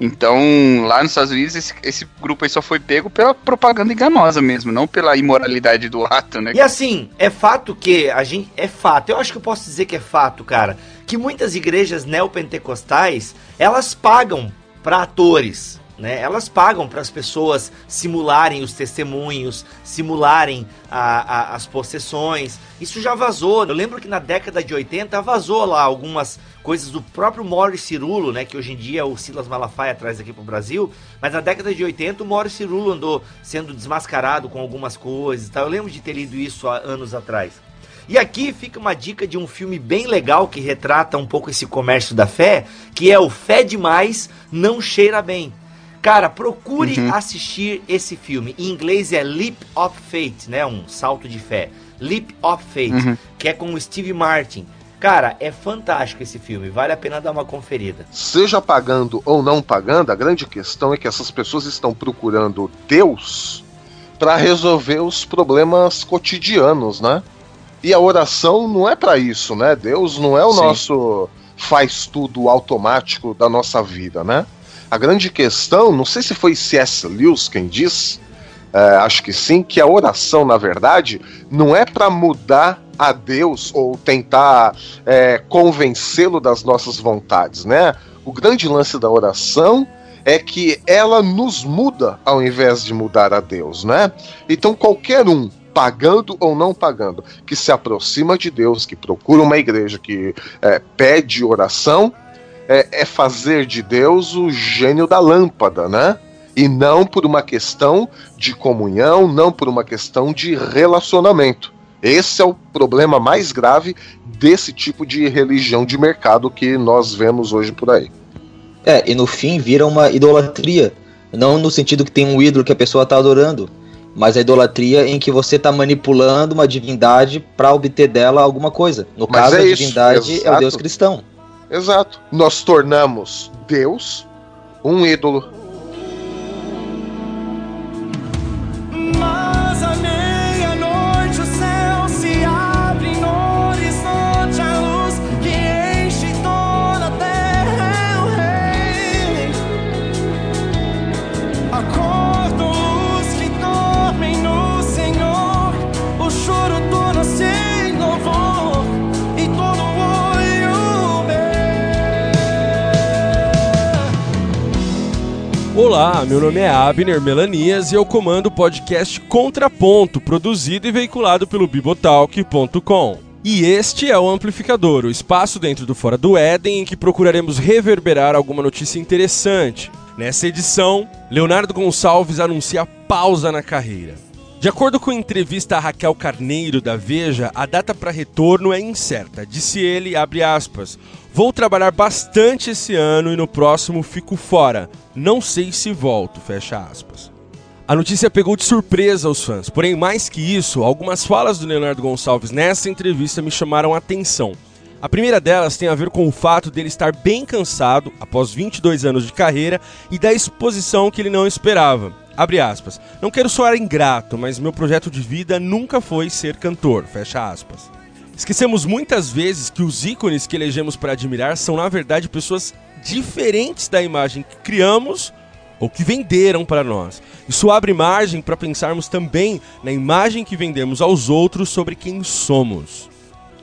B: Então, lá nos Estados Unidos, esse, esse grupo aí só foi pego pela propaganda enganosa mesmo, não pela imoralidade do ato, né?
A: E assim, é fato que a gente. É fato, eu acho que eu posso dizer que é fato, cara. Que muitas igrejas neopentecostais elas pagam para atores. Né? Elas pagam para as pessoas simularem os testemunhos, simularem a- a- as possessões. Isso já vazou. Eu lembro que na década de 80 vazou lá algumas coisas do próprio Morris Cirulo, né? Que hoje em dia o Silas Malafaia traz aqui pro Brasil. Mas na década de 80 o Morris Cirulo andou sendo desmascarado com algumas coisas e tal. Eu lembro de ter lido isso há anos atrás. E aqui fica uma dica de um filme bem legal que retrata um pouco esse comércio da fé, que é o Fé Demais Não Cheira Bem. Cara, procure
B: Uhum.
A: assistir esse filme. Em inglês é Leap of Faith, né? Um salto de fé. Leap of Faith,
B: Uhum.
A: que é com o Steve Martin. Cara, é fantástico esse filme, vale a pena dar uma conferida.
D: Seja pagando ou não pagando, a grande questão é que essas pessoas estão procurando Deus para resolver os problemas cotidianos, né? E a oração não é para isso, né? Deus não é o
B: Sim.
D: nosso faz tudo automático da nossa vida, né? A grande questão, não sei se foi C.S. Lewis quem diz, é, acho que sim, que a oração, na verdade, não é para mudar a Deus ou tentar é, convencê-lo das nossas vontades, né? O grande lance da oração é que ela nos muda ao invés de mudar a Deus, né? Então qualquer um, pagando ou não pagando, que se aproxima de Deus, que procura uma igreja, que é, pede oração, é, é fazer de Deus o gênio da lâmpada, né? E não por uma questão de comunhão, não por uma questão de relacionamento. Esse é o problema mais grave desse tipo de religião de mercado que nós vemos hoje por aí.
C: É, e no fim vira uma idolatria. Não no sentido que tem um ídolo que a pessoa está adorando, mas a idolatria em que você está manipulando uma divindade para obter dela alguma coisa. No
D: Mas
C: caso,
D: é
C: a
D: isso,
C: divindade é o. Deus cristão.
D: Exato. Nós tornamos Deus um ídolo.
G: Olá, meu nome é Abner Melanias e eu comando o podcast Contraponto, produzido e veiculado pelo Bibotalk.com. E este é o Amplificador, o espaço dentro do Fora do Éden em que procuraremos reverberar alguma notícia interessante. Nessa edição, Leonardo Gonçalves anuncia pausa na carreira. De acordo com entrevista a Raquel Carneiro da Veja, a data para retorno é incerta. Disse ele, aspas, Vou trabalhar bastante esse ano e no próximo fico fora. Não sei se volto, fecha aspas. A notícia pegou de surpresa os fãs, porém, mais que isso, algumas falas do Leonardo Gonçalves nessa entrevista me chamaram a atenção. A primeira delas tem a ver com o fato dele estar bem cansado, após 22 anos de carreira, e da exposição que ele não esperava. Abre aspas. Não quero soar ingrato, mas meu projeto de vida nunca foi ser cantor. Fecha aspas. Esquecemos muitas vezes que os ícones que elegemos para admirar são, na verdade, pessoas diferentes da imagem que criamos ou que venderam para nós. Isso abre margem para pensarmos também na imagem que vendemos aos outros sobre quem somos.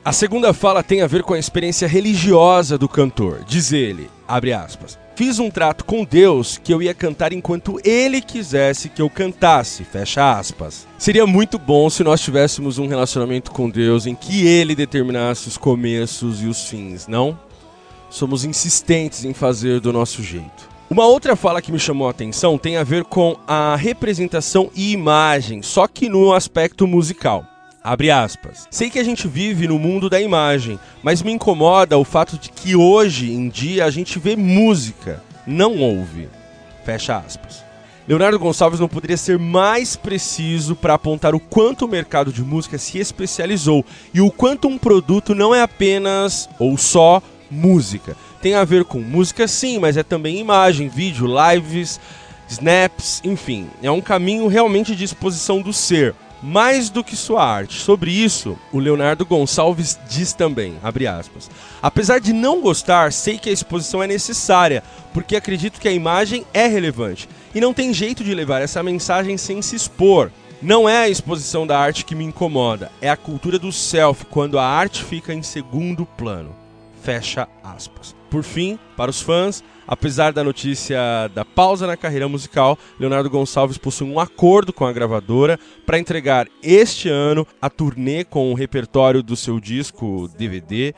G: A segunda fala tem a ver com a experiência religiosa do cantor. Diz ele, abre aspas, Fiz um trato com Deus que eu ia cantar enquanto ele quisesse que eu cantasse, fecha aspas. Seria muito bom se nós tivéssemos um relacionamento com Deus em que ele determinasse os começos e os fins, não? Somos insistentes em fazer do nosso jeito. Uma outra fala que me chamou a atenção tem a ver com a representação e imagem, só que no aspecto musical. Abre aspas. Sei que a gente vive no mundo da imagem, mas me incomoda o fato de que hoje em dia a gente vê música, não ouve. Fecha aspas. Leonardo Gonçalves não poderia ser mais preciso para apontar o quanto o mercado de música se especializou e o quanto um produto não é apenas ou só música. Tem a ver com música sim, mas é também imagem, vídeo, lives, snaps, enfim. É um caminho realmente de exposição do ser mais do que sua arte. Sobre isso, o Leonardo Gonçalves diz também, aspas, apesar de não gostar, sei que a exposição é necessária, porque acredito que a imagem é relevante, e não tem jeito de levar essa mensagem sem se expor. Não é a exposição da arte que me incomoda, é a cultura do self, quando a arte fica em segundo plano. Fecha aspas. Por fim, para os fãs, apesar da notícia da pausa na carreira musical, Leonardo Gonçalves possui um acordo com a gravadora para entregar este ano a turnê com o repertório do seu disco DVD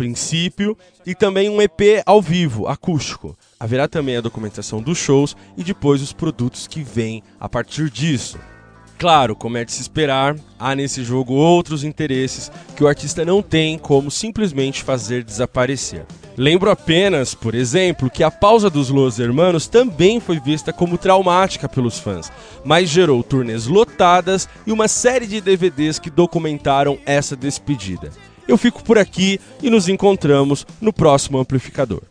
G: Princípio e também um EP ao vivo, acústico. Haverá também a documentação dos shows e depois os produtos que vêm a partir disso. Claro, como é de se esperar, há nesse jogo outros interesses que o artista não tem como simplesmente fazer desaparecer. Lembro apenas, por exemplo, que a pausa dos Los Hermanos também foi vista como traumática pelos fãs, mas gerou turnês lotadas e uma série de DVDs que documentaram essa despedida. Eu fico por aqui e nos encontramos no próximo amplificador.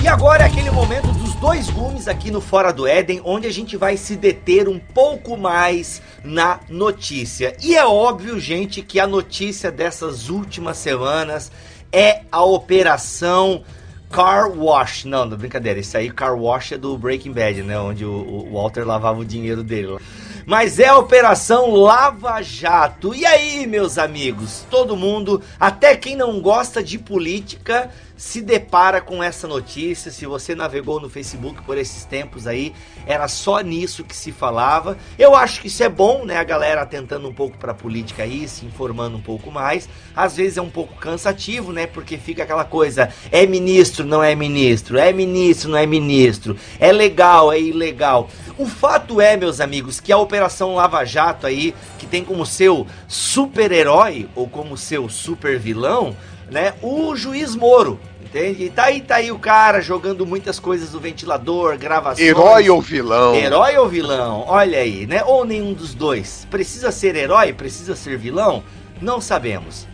A: E agora é aquele momento dois gumes aqui no Fora do Éden, onde a gente vai se deter um pouco mais na notícia. E é óbvio, gente, que a notícia dessas últimas semanas é a operação Car Wash. Não, não brincadeira, isso aí Car Wash é do Breaking Bad, né? Onde o, o Walter lavava o dinheiro dele. Mas é a Operação Lava Jato. E aí, meus amigos? Todo mundo, até quem não gosta de política, se depara com essa notícia. Se você navegou no Facebook por esses tempos aí, era só nisso que se falava. Eu acho que isso é bom, né? A galera tentando um pouco pra política aí, se informando um pouco mais. Às vezes é um pouco cansativo, né? Porque fica aquela coisa: é ministro, não é ministro, é ministro, não é ministro, é legal, é ilegal. O fato é, meus amigos, que a Operação Lava Jato aí, que tem como seu super-herói ou como seu super-vilão, né, o juiz Moro. Entende? E tá aí, tá aí o cara jogando muitas coisas no ventilador, gravações.
D: Herói ou vilão?
A: Herói ou vilão? Olha aí, né? Ou nenhum dos dois. Precisa ser herói? Precisa ser vilão? Não sabemos.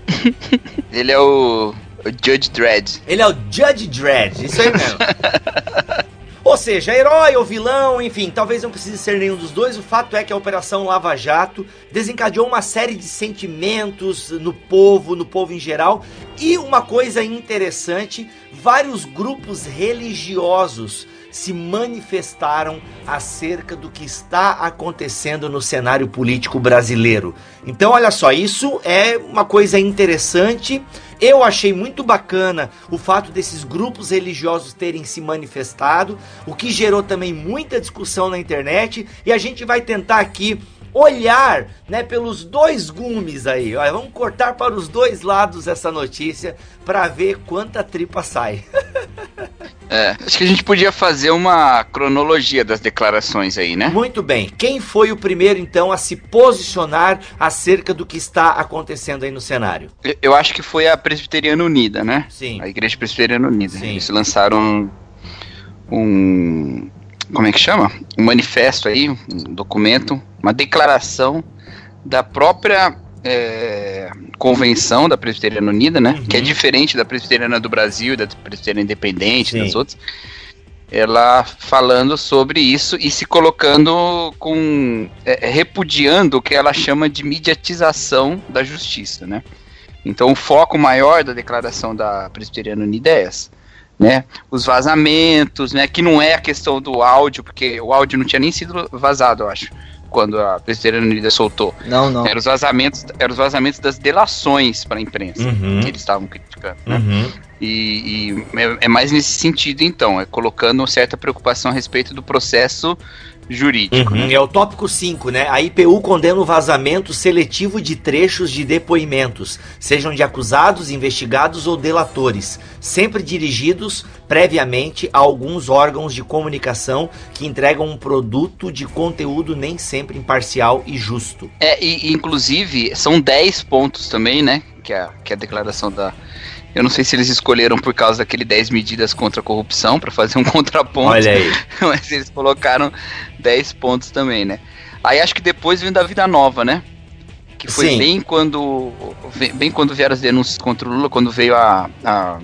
B: Ele é o, o Judge Dredd.
A: Ele é o Judge Dredd, isso aí mesmo. Ou seja, herói ou vilão, enfim, talvez não precise ser nenhum dos dois. O fato é que a Operação Lava Jato desencadeou uma série de sentimentos no povo, no povo em geral. E uma coisa interessante: vários grupos religiosos se manifestaram acerca do que está acontecendo no cenário político brasileiro. Então, olha só, isso é uma coisa interessante. Eu achei muito bacana o fato desses grupos religiosos terem se manifestado, o que gerou também muita discussão na internet, e a gente vai tentar aqui olhar, né, pelos dois gumes aí. Olha, vamos cortar para os dois lados essa notícia para ver quanta tripa sai.
B: É, acho que a gente podia fazer uma cronologia das declarações aí, né?
A: Muito bem. Quem foi o primeiro então a se posicionar acerca do que está acontecendo aí no cenário?
B: Eu- Eu acho que foi a Presbiteriana Unida, né?
A: Sim.
B: A Igreja Presbiteriana Unida.
A: Sim.
B: Eles lançaram um como é que chama? Um manifesto aí, um documento, uma declaração da própria é, convenção da Presbiteriana Unida, né?
A: Uhum.
B: Que é diferente da Presbiteriana do Brasil, da Presbiteriana Independente,
A: Sim.
B: das outras. Ela falando sobre isso e se colocando com. é, repudiando o que ela chama de mediatização da justiça, né? Então o foco maior da declaração da Presbiteriana Unida é essa. Né, os vazamentos, né, que não é a questão do áudio, porque o áudio não tinha nem sido vazado, eu acho, quando a Presbiteriana Unida soltou.
C: Não, não.
B: Eram os vazamentos, eram os vazamentos das delações para a imprensa
A: Uhum.
B: que eles estavam criticando. né?
A: Uhum.
B: E, e é, é mais nesse sentido, então, é colocando certa preocupação a respeito do processo jurídico.
A: Uhum,
B: né?
A: É o tópico 5, né? A IPU condena o vazamento seletivo de trechos de depoimentos, sejam de acusados, investigados ou delatores, sempre dirigidos previamente a alguns órgãos de comunicação que entregam um produto de conteúdo nem sempre imparcial e justo.
B: É, e, inclusive, são 10 pontos também, né? Que é, que é a declaração da. Eu não sei se eles escolheram por causa daquele 10 medidas contra a corrupção para fazer um contraponto.
A: Olha aí.
B: Mas eles colocaram 10 pontos também, né? Aí acho que depois vem da Vida Nova, né? Que foi
A: Sim.
B: bem quando. Bem quando vieram as denúncias contra o Lula, quando veio a, a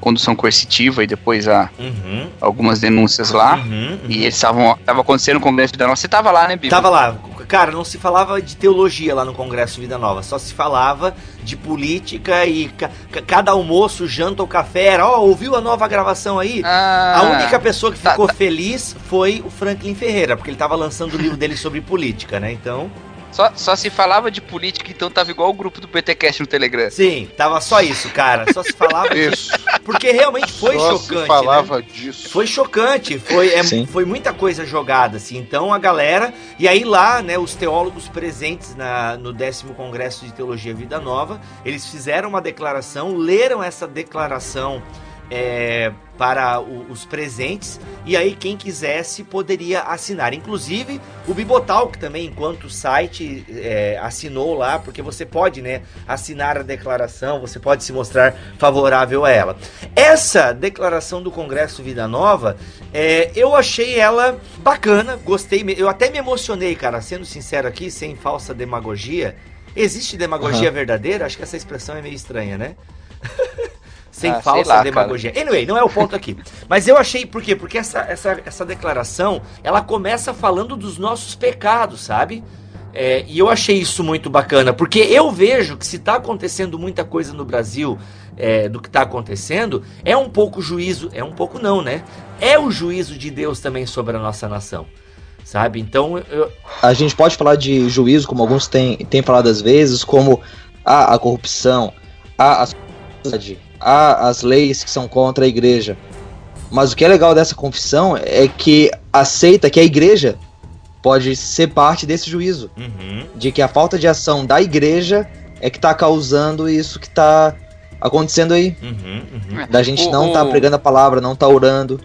B: condução coercitiva e depois a,
A: Uhum,
B: algumas denúncias lá.
A: uhum, uhum.
B: E eles estavam. Tava acontecendo no Congresso da Nossa. Você tava lá, né, Bibi?
A: Tava lá. Cara, não se falava de teologia lá no Congresso Vida Nova, só se falava de política e ca- ca- cada almoço, janta ou café era, ó, ouviu a nova gravação aí?
B: Ah,
A: A única pessoa que
B: tá,
A: ficou
B: tá.
A: feliz foi o Franklin Ferreira, porque ele tava lançando o livro dele sobre política, né? Então,
B: Só, só se falava de política, então tava igual o grupo do PTCast no Telegram.
A: sim, tava só isso, cara. Só se falava disso.
D: Isso.
A: Porque realmente foi
D: Só
A: chocante,
D: se
A: né?
D: falava disso.
A: Foi chocante, foi, é, foi muita coisa jogada, assim. Então a galera. E aí lá, né, os teólogos presentes na, no décimo Congresso de Teologia Vida Nova, eles fizeram uma declaração, leram essa declaração é, para o- os presentes, e aí quem quisesse poderia assinar. Inclusive, o Bibotalk também, enquanto site, é, assinou lá, porque você pode, né, assinar a declaração, você pode se mostrar favorável a ela. Essa declaração do Congresso Vida Nova, é, eu achei ela bacana, gostei, eu até me emocionei, cara, sendo sincero aqui, sem falsa demagogia. Existe demagogia verdadeira? Acho que essa expressão é meio estranha, né? sem
B: Ah,
A: falsa
B: lá,
A: demagogia. Anyway, não é o ponto aqui. Mas eu achei, por quê? Porque essa, essa, essa declaração, ela começa falando dos nossos pecados, sabe? É, e eu achei isso muito bacana, porque eu vejo que se está acontecendo muita coisa no Brasil é, do que está acontecendo, é um pouco juízo, é um pouco não, né? É o juízo de Deus também sobre a nossa nação, sabe? Então, eu,
C: A gente pode falar de juízo, como alguns têm, têm falado às vezes, como a, a corrupção, a, a sociedade, a, as leis que são contra a igreja. Mas o que é legal dessa confissão é que aceita que a igreja pode ser parte desse juízo. De que a falta de ação da igreja é que tá causando isso que tá acontecendo aí. Da gente
B: O-
C: não tá
B: o-
C: pregando a palavra, não tá orando.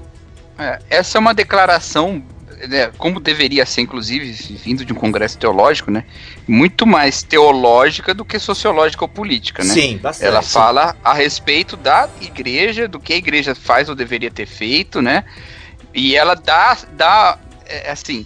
B: É, essa é uma declaração, né, como deveria ser, inclusive, vindo de um congresso teológico, né? Muito mais teológica do que sociológica ou política, né?
A: sim, bastante.
B: Ela fala a respeito da igreja, do que a igreja faz ou deveria ter feito, né? E ela dá, dá é, assim,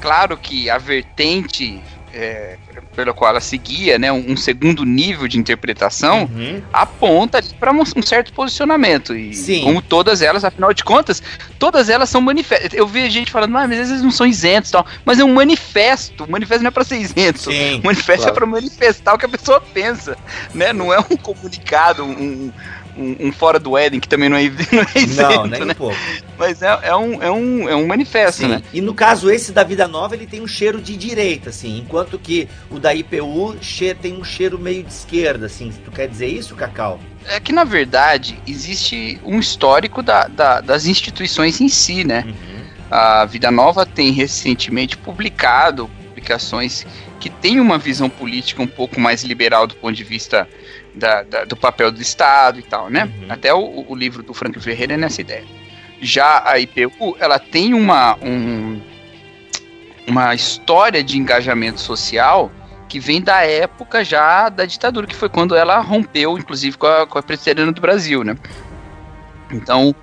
B: claro que a vertente é, pela qual ela seguia, né, um, um segundo nível de interpretação,
A: Uhum.
B: aponta para um, um certo posicionamento. E
A: Sim.
B: como todas elas, afinal de contas, todas elas são manifestos. Eu vejo gente falando, ah, mas às vezes não são isentos e tal. Mas é um manifesto. O manifesto não é para ser isento.
A: Sim.
B: O manifesto
C: claro.
B: é para manifestar o que a pessoa pensa, né? Não é um comunicado, um, um, um fora do Éden, que também não é, não é isento,
A: Não, nem
B: né?
A: um pouco.
B: Mas é, é, um, é, um, é um manifesto,
A: Sim.
B: né?
A: E no caso esse da Vida Nova, ele tem um cheiro de direita, assim, enquanto que o da IPU che- tem um cheiro meio de esquerda, assim. Tu quer dizer isso, Cacau?
B: É que, na verdade, existe um histórico da, da- das instituições em si, né? A Vida Nova tem recentemente publicado publicações que têm uma visão política um pouco mais liberal do ponto de vista da- da- do papel do Estado e tal, né?
A: Uhum.
B: Até o, o livro do Frank Ferreira é nessa ideia. Já a IPU, ela tem uma, um- uma história de engajamento social que vem da época já da ditadura, que foi quando ela rompeu, inclusive, com a, com a presbiteriana do Brasil, né? Então,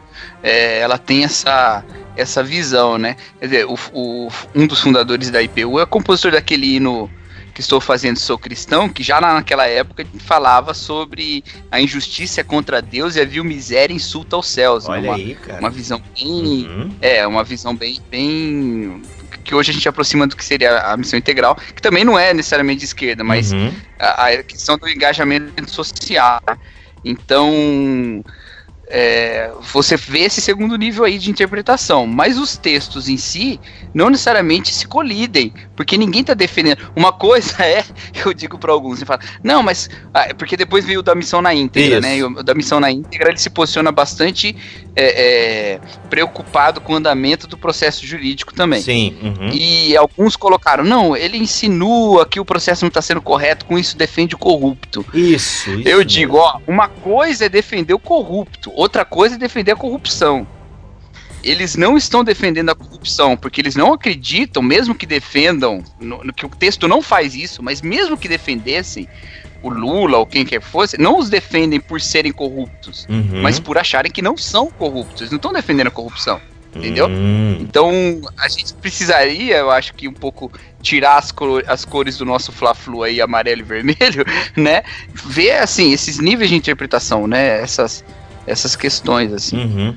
B: é, ela tem essa, essa visão, né? Quer dizer, o, o- um dos fundadores da IPU é compositor daquele hino que estou fazendo Sou Cristão, que já naquela época falava sobre a injustiça contra Deus e a vil miséria insulta aos céus. né?
A: Olha
B: uma,
A: aí, cara.
B: uma visão bem
A: Uhum.
B: é, uma visão bem, bem. que hoje a gente aproxima do que seria a missão integral, que também não é necessariamente de esquerda, mas
A: Uhum.
B: a, a questão do engajamento social. Então, é, você vê esse segundo nível aí de interpretação, mas os textos em si não necessariamente se colidem, porque ninguém está defendendo. Uma coisa é, eu digo para alguns, você fala, não, mas ah, porque depois veio o da missão na íntegra,
A: Isso.
B: né? E o da missão na íntegra ele se posiciona bastante é, é, preocupado com o andamento do processo jurídico também.
A: Sim. uhum.
B: E alguns colocaram, não, ele insinua que o processo não está sendo correto, com isso defende o corrupto.
A: Isso, isso.
B: Eu digo, ó, uma coisa é defender o corrupto, outra coisa é defender a corrupção. Eles não estão defendendo a corrupção, porque eles não acreditam, mesmo que defendam, no, no que o texto não faz isso, mas mesmo que defendessem o Lula ou quem quer que fosse, não os defendem por serem corruptos,
A: Uhum.
B: mas por acharem que não são corruptos. Eles não estão defendendo a corrupção. entendeu?
A: Hum.
B: Então, a gente precisaria, eu acho que um pouco tirar as, cor- as cores do nosso Fla-Flu aí, amarelo e vermelho, né? Ver, assim, esses níveis de interpretação, né? Essas, essas questões, assim.
A: Uhum.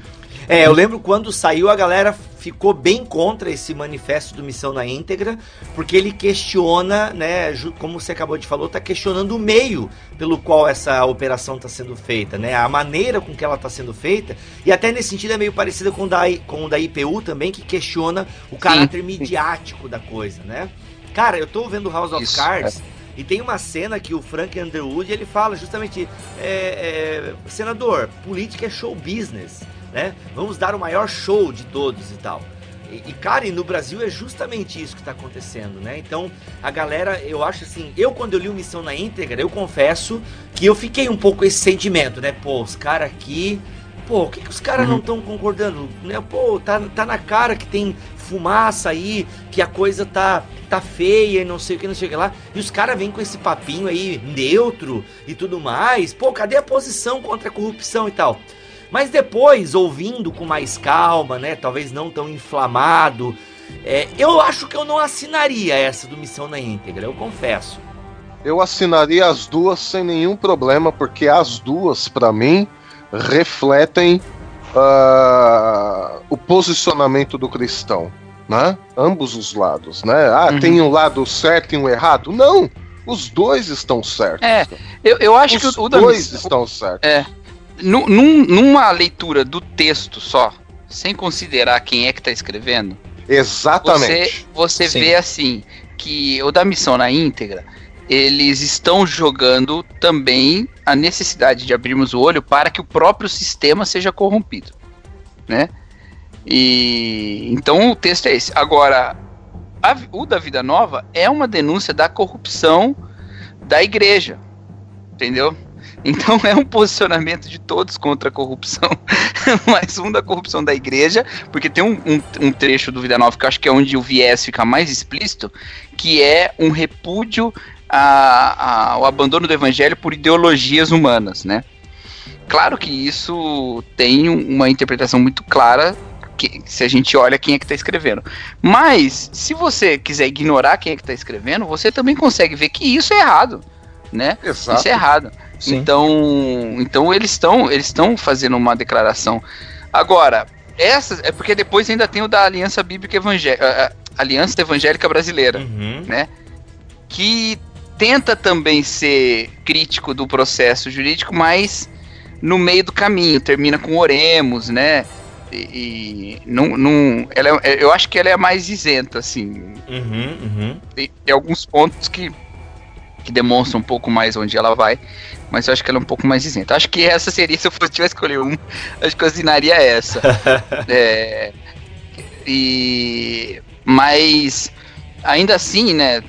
A: É, eu lembro quando saiu, a galera ficou bem contra esse manifesto do Missão na íntegra, porque ele questiona, né, como você acabou de falar, tá questionando o meio pelo qual essa operação está sendo feita, né, a maneira com que ela está sendo feita, e até nesse sentido é meio parecida com o da, com o da IPU também, que questiona o caráter midiático da coisa, né. Cara, eu tô vendo House of
B: Isso,
A: Cards, e tem uma cena que o Frank Underwood ele fala justamente, é, é, senador, política é show business, né? Vamos dar o maior show de todos e tal. E, e, cara, e no Brasil é justamente isso que tá acontecendo, né? Então, a galera, eu acho assim, eu quando eu li o Missão na íntegra, eu confesso que eu fiquei um pouco esse sentimento, né? Pô, os caras aqui, pô, o que, que os caras não estão concordando? Né? Pô, tá, tá na cara que tem fumaça aí, que a coisa tá, tá feia e não sei o que, não sei o que lá. E os caras vêm com esse papinho aí neutro e tudo mais. Pô, cadê a posição contra a corrupção e tal? Mas depois, ouvindo com mais calma, né? Talvez não tão inflamado, é, eu acho que eu não assinaria essa do Missão na íntegra, eu confesso.
D: Eu assinaria as duas sem nenhum problema, porque as duas, pra mim, refletem ah, o posicionamento do cristão, né? Ambos os lados, né? Ah,
B: Uhum.
D: tem um lado certo e um errado? Não! Os dois estão certos.
B: É, Eu, eu acho
D: os
B: que o, o da
D: dois estão certos.
B: É. Nu- num- numa leitura do texto só, sem considerar quem é que tá escrevendo,
D: Exatamente.
B: Você, você vê assim que o da missão na íntegra, eles estão jogando também a necessidade de abrirmos o olho para que o próprio sistema seja corrompido, né? E então o texto é esse. Agora, a o da Vida Nova é uma denúncia da corrupção da igreja, entendeu? Então é um posicionamento de todos contra a corrupção, mais um da corrupção da igreja, porque tem um, um, um trecho do Vida Nova que eu acho que é onde o viés fica mais explícito, que é um repúdio a- a- ao abandono do evangelho por ideologias humanas, né? Claro que isso tem um- uma interpretação muito clara que- se a gente olha quem é que está escrevendo. Mas, se você quiser ignorar quem é que está escrevendo, você também consegue ver que isso é errado, né?
D: Exato.
B: Isso é errado.
C: Sim.
B: Então, então eles estão eles estão fazendo uma declaração. Agora, essas é porque depois ainda tem o da Aliança Bíblica Evangélica, Aliança Evangélica Brasileira,
A: Uhum.
B: que tenta também ser crítico do processo jurídico, mas no meio do caminho, termina com oremos, né? E, e não, não, ela é- eu acho que ela é mais isenta, assim,
A: Uhum, uhum.
B: tem, tem alguns pontos que, que demonstram um pouco mais onde ela vai, mas eu acho que ela é um pouco mais isenta. Acho que essa seria, se eu fosse tivesse escolher um, acho que eu assinaria essa. É, e, mas, ainda assim, né,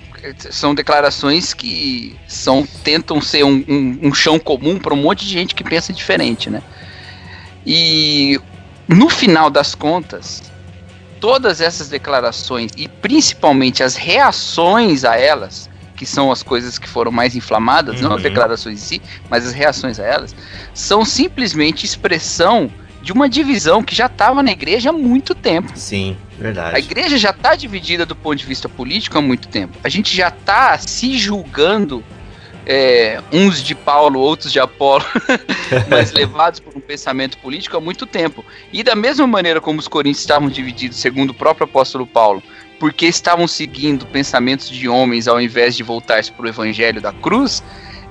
B: são declarações que são, tentam ser um, um, um chão comum para um monte de gente que pensa diferente, né? E no final das contas, todas essas declarações e principalmente as reações a elas, que são as coisas que foram mais inflamadas, não as
A: Uhum.
B: declarações em si, mas as reações a elas, são simplesmente expressão de uma divisão que já estava na igreja há muito tempo.
A: Sim,
B: A
A: verdade.
B: igreja já está dividida do ponto de vista político há muito tempo. A gente já está se julgando, é, uns de Paulo, outros de Apolo, mas levados por um pensamento político há muito tempo. E da mesma maneira como os coríntios estavam divididos, segundo o próprio apóstolo Paulo, porque estavam seguindo pensamentos de homens ao invés de voltar-se para o evangelho da cruz,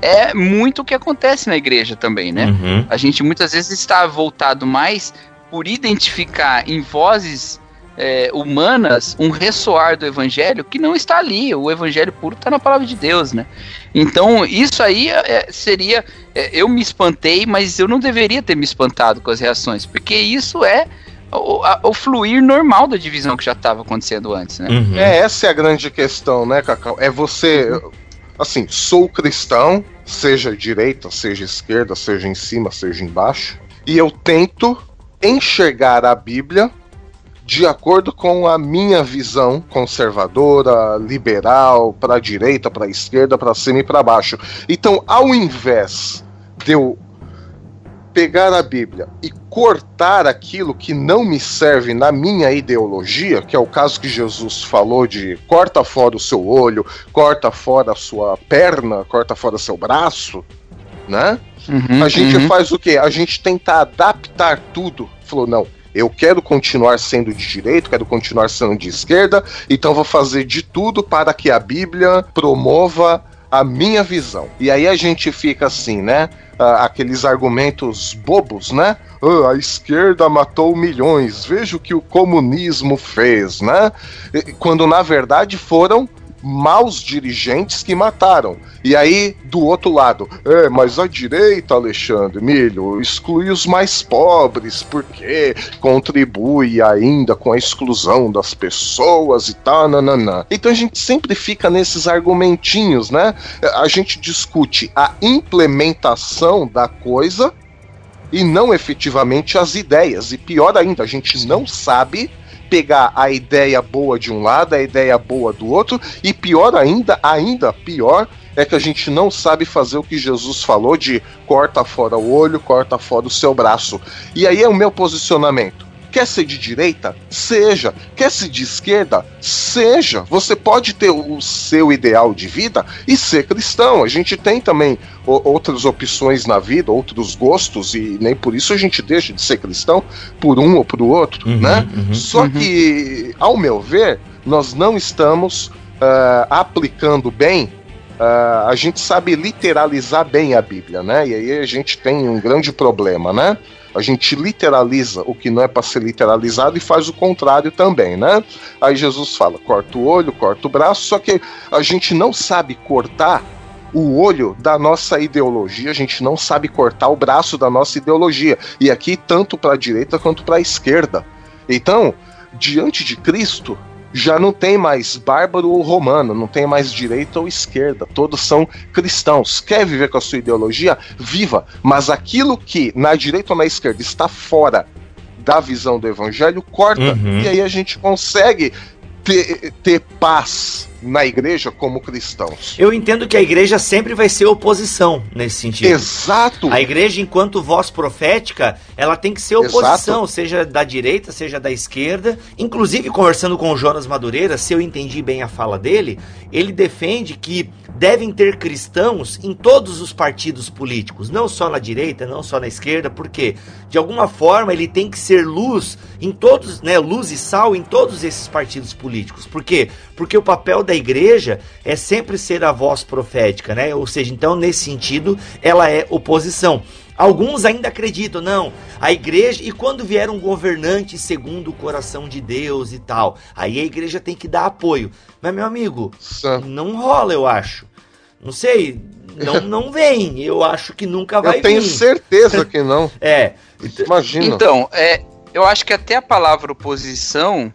B: é muito o que acontece na igreja também, né?
A: Uhum.
B: A gente muitas vezes está voltado mais por identificar em vozes é, humanas um ressoar do evangelho que não está ali. O evangelho puro está na palavra de Deus, né? Então, isso aí é, seria. é, eu me espantei, mas eu não deveria ter me espantado com as reações, porque isso é o, a- o fluir normal da divisão que já estava acontecendo antes, né?
A: Uhum.
D: É, essa é a grande questão, né, Cacau? É você. Assim, sou cristão, seja direita, seja esquerda, seja em cima, seja embaixo, e eu tento enxergar a Bíblia de acordo com a minha visão conservadora, liberal, para a direita, para a esquerda, para cima e para baixo. Então, ao invés de eu pegar a Bíblia e cortar aquilo que não me serve na minha ideologia, que é o caso que Jesus falou de corta fora o seu olho, corta fora a sua perna, corta fora seu braço, né?
B: Uhum,
D: A gente
B: uhum.
D: faz o quê? A gente tenta adaptar tudo. Falou, não, eu quero continuar sendo de direita, quero continuar sendo de esquerda, então vou fazer de tudo para que a Bíblia promova a minha visão. E aí a gente fica assim, né? Ah, aqueles argumentos bobos, né? Ah, a esquerda matou milhões, veja o que o comunismo fez, né? Quando na verdade foram maus dirigentes que mataram. E aí, do outro lado, é, mas a direita, Alexandre Milho, exclui os mais pobres, porque contribui ainda com a exclusão das pessoas e tal, nananã. Então a gente sempre fica nesses argumentinhos, né? A gente discute a implementação da coisa e não efetivamente as ideias. E pior ainda, a gente não sabe pegar a ideia boa de um lado, a ideia boa do outro, e pior ainda, ainda pior, é que a gente não sabe fazer o que Jesus falou de corta fora o olho, corta fora o seu braço. E aí é o meu posicionamento. Quer ser de direita? Seja. Quer ser de esquerda? Seja. Você pode ter o seu ideal de vida e ser cristão. A gente tem também outras opções na vida, outros gostos, e nem por isso a gente deixa de ser cristão por um ou por outro,
A: Uhum,
D: né?
A: uhum.
D: Só que, ao meu ver, nós não estamos ah, aplicando bem. ah, a gente sabe literalizar bem a Bíblia, né? E aí a gente tem um grande problema, né? A gente literaliza o que não é para ser literalizado e faz o contrário também, né? Aí Jesus fala: corta o olho, corta o braço, só que a gente não sabe cortar o olho da nossa ideologia, a gente não sabe cortar o braço da nossa ideologia. E aqui, tanto para a direita quanto para a esquerda. Então, diante de Cristo, já não tem mais bárbaro ou romano, não tem mais direita ou esquerda, todos são cristãos. Quer viver com a sua ideologia? Viva! Mas aquilo que na direita ou na esquerda está fora da visão do evangelho, corta.
A: Uhum.
D: E aí a gente consegue ter, ter paz na igreja como cristãos.
A: Eu entendo que a igreja sempre vai ser oposição nesse sentido.
D: Exato!
A: A igreja, enquanto voz profética, ela tem que ser oposição, seja da direita, seja da esquerda. Inclusive, conversando com o Jonas Madureira, se eu entendi bem a fala dele, ele defende que devem ter cristãos em todos os partidos políticos, não só na direita, não só na esquerda, porque de alguma forma ele tem que ser luz em todos, né, luz e sal em todos esses partidos políticos. Por quê? Porque o papel da igreja é sempre ser a voz profética, né? Ou seja, então nesse sentido, ela é oposição. Alguns ainda acreditam, não, a igreja, e quando vier um governante segundo o coração de Deus e tal, aí a igreja tem que dar apoio. Mas, meu amigo,
D: Sa-
A: não rola, eu acho. Não sei, não, não vem. Eu acho que nunca vai
D: Eu tenho
A: vir.
D: certeza que não.
A: É,
D: Imagina.
B: Então, é, eu acho que até a palavra oposição,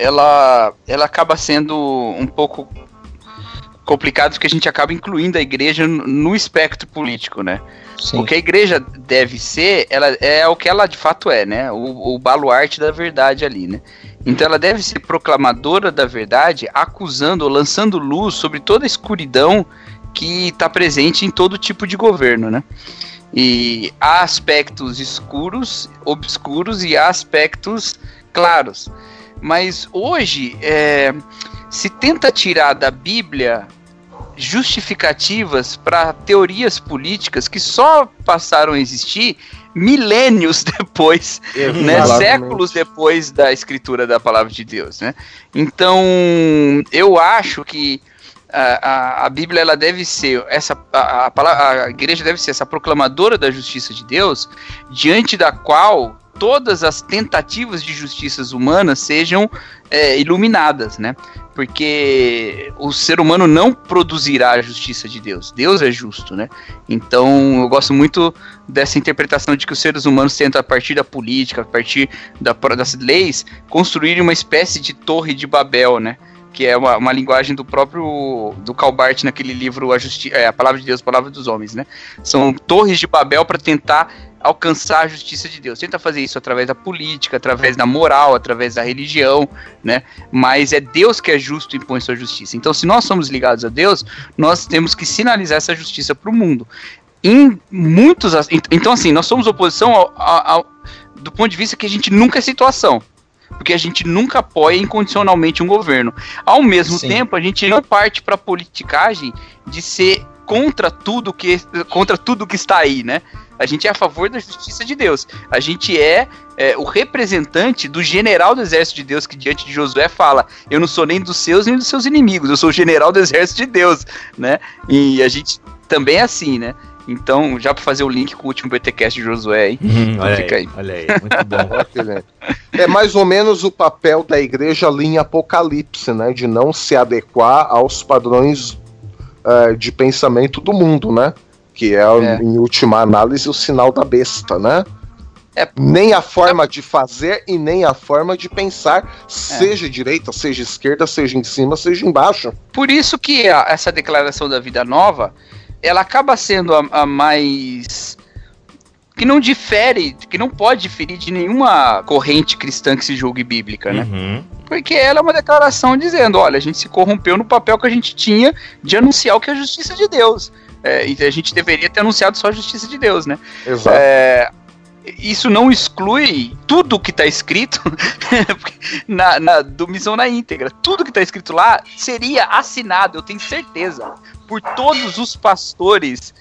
B: ela, ela acaba sendo um pouco complicado porque a gente acaba incluindo a igreja no- espectro político, né?
C: Sim.
B: O que a igreja deve ser, ela é o que ela de fato é, né? O, o baluarte da verdade ali, né? Então ela deve ser proclamadora da verdade, acusando ou lançando luz sobre toda a escuridão que está presente em todo tipo de governo, né? E há aspectos escuros, obscuros e há aspectos claros. Mas hoje é, se tenta tirar da Bíblia justificativas para teorias políticas que só passaram a existir milênios depois, né,
D: Exatamente.
B: séculos depois da escritura da palavra de Deus, né? Então, eu acho que a, a, a Bíblia ela deve ser essa a, a, a igreja deve ser essa proclamadora da justiça de Deus, diante da qual todas as tentativas de justiças humanas sejam é, iluminadas, né? Porque o ser humano não produzirá a justiça de Deus. Deus é justo, né? Então, eu gosto muito dessa interpretação de que os seres humanos tentam, a partir da política, a partir da- das leis, construir uma espécie de torre de Babel, né? Que é uma, uma linguagem do próprio do Calbart naquele livro a, Justi é, a Palavra de Deus, a Palavra dos Homens, né? São torres de Babel para tentar alcançar a justiça de Deus. Tenta fazer isso através da política, através da moral, através da religião, né? Mas é Deus que é justo e impõe sua justiça. Então, se nós somos ligados a Deus, nós temos que sinalizar essa justiça para o mundo. Em muitos. Então, assim, nós somos oposição ao- ao- ao- do ponto de vista que a gente nunca é situação. Porque a gente nunca apoia incondicionalmente um governo. Ao mesmo
C: Sim.
B: tempo, a gente não parte para politicagem de ser contra tudo que contra tudo que está aí, né? A gente é a favor da justiça de Deus. A gente é, é, o representante do general do exército de Deus que diante de Josué fala: "Eu não sou nem dos seus nem dos seus inimigos, eu sou o general do exército de Deus", né? E a gente também é assim, né? Então, já para fazer o link com o último BTcast de Josué, hein?
A: olha,
B: Fica
A: aí,
B: aí.
A: olha aí, muito bom.
D: Excelente. É mais ou menos o papel da igreja ali em Apocalipse, né? De não se adequar aos padrões eh, de pensamento do mundo, né? Que é,
B: É.
D: em última análise, o sinal da besta, né?
B: É.
D: Nem a forma de fazer e nem a forma de pensar, seja direita, seja esquerda, seja em cima, seja embaixo.
B: Por isso que a- essa declaração da vida nova, ela acaba sendo a, a mais que não difere, que não pode diferir de nenhuma corrente cristã que se julgue bíblica, né?
A: Uhum.
B: Porque ela é uma declaração dizendo, olha, a gente se corrompeu no papel que a gente tinha de anunciar o que é a justiça de Deus. É, e a gente deveria ter anunciado só a justiça de Deus, né?
D: Exato.
B: É, isso não exclui tudo que está escrito na, na, do Missão na íntegra. Tudo que está escrito lá seria assinado, eu tenho certeza, por todos os pastores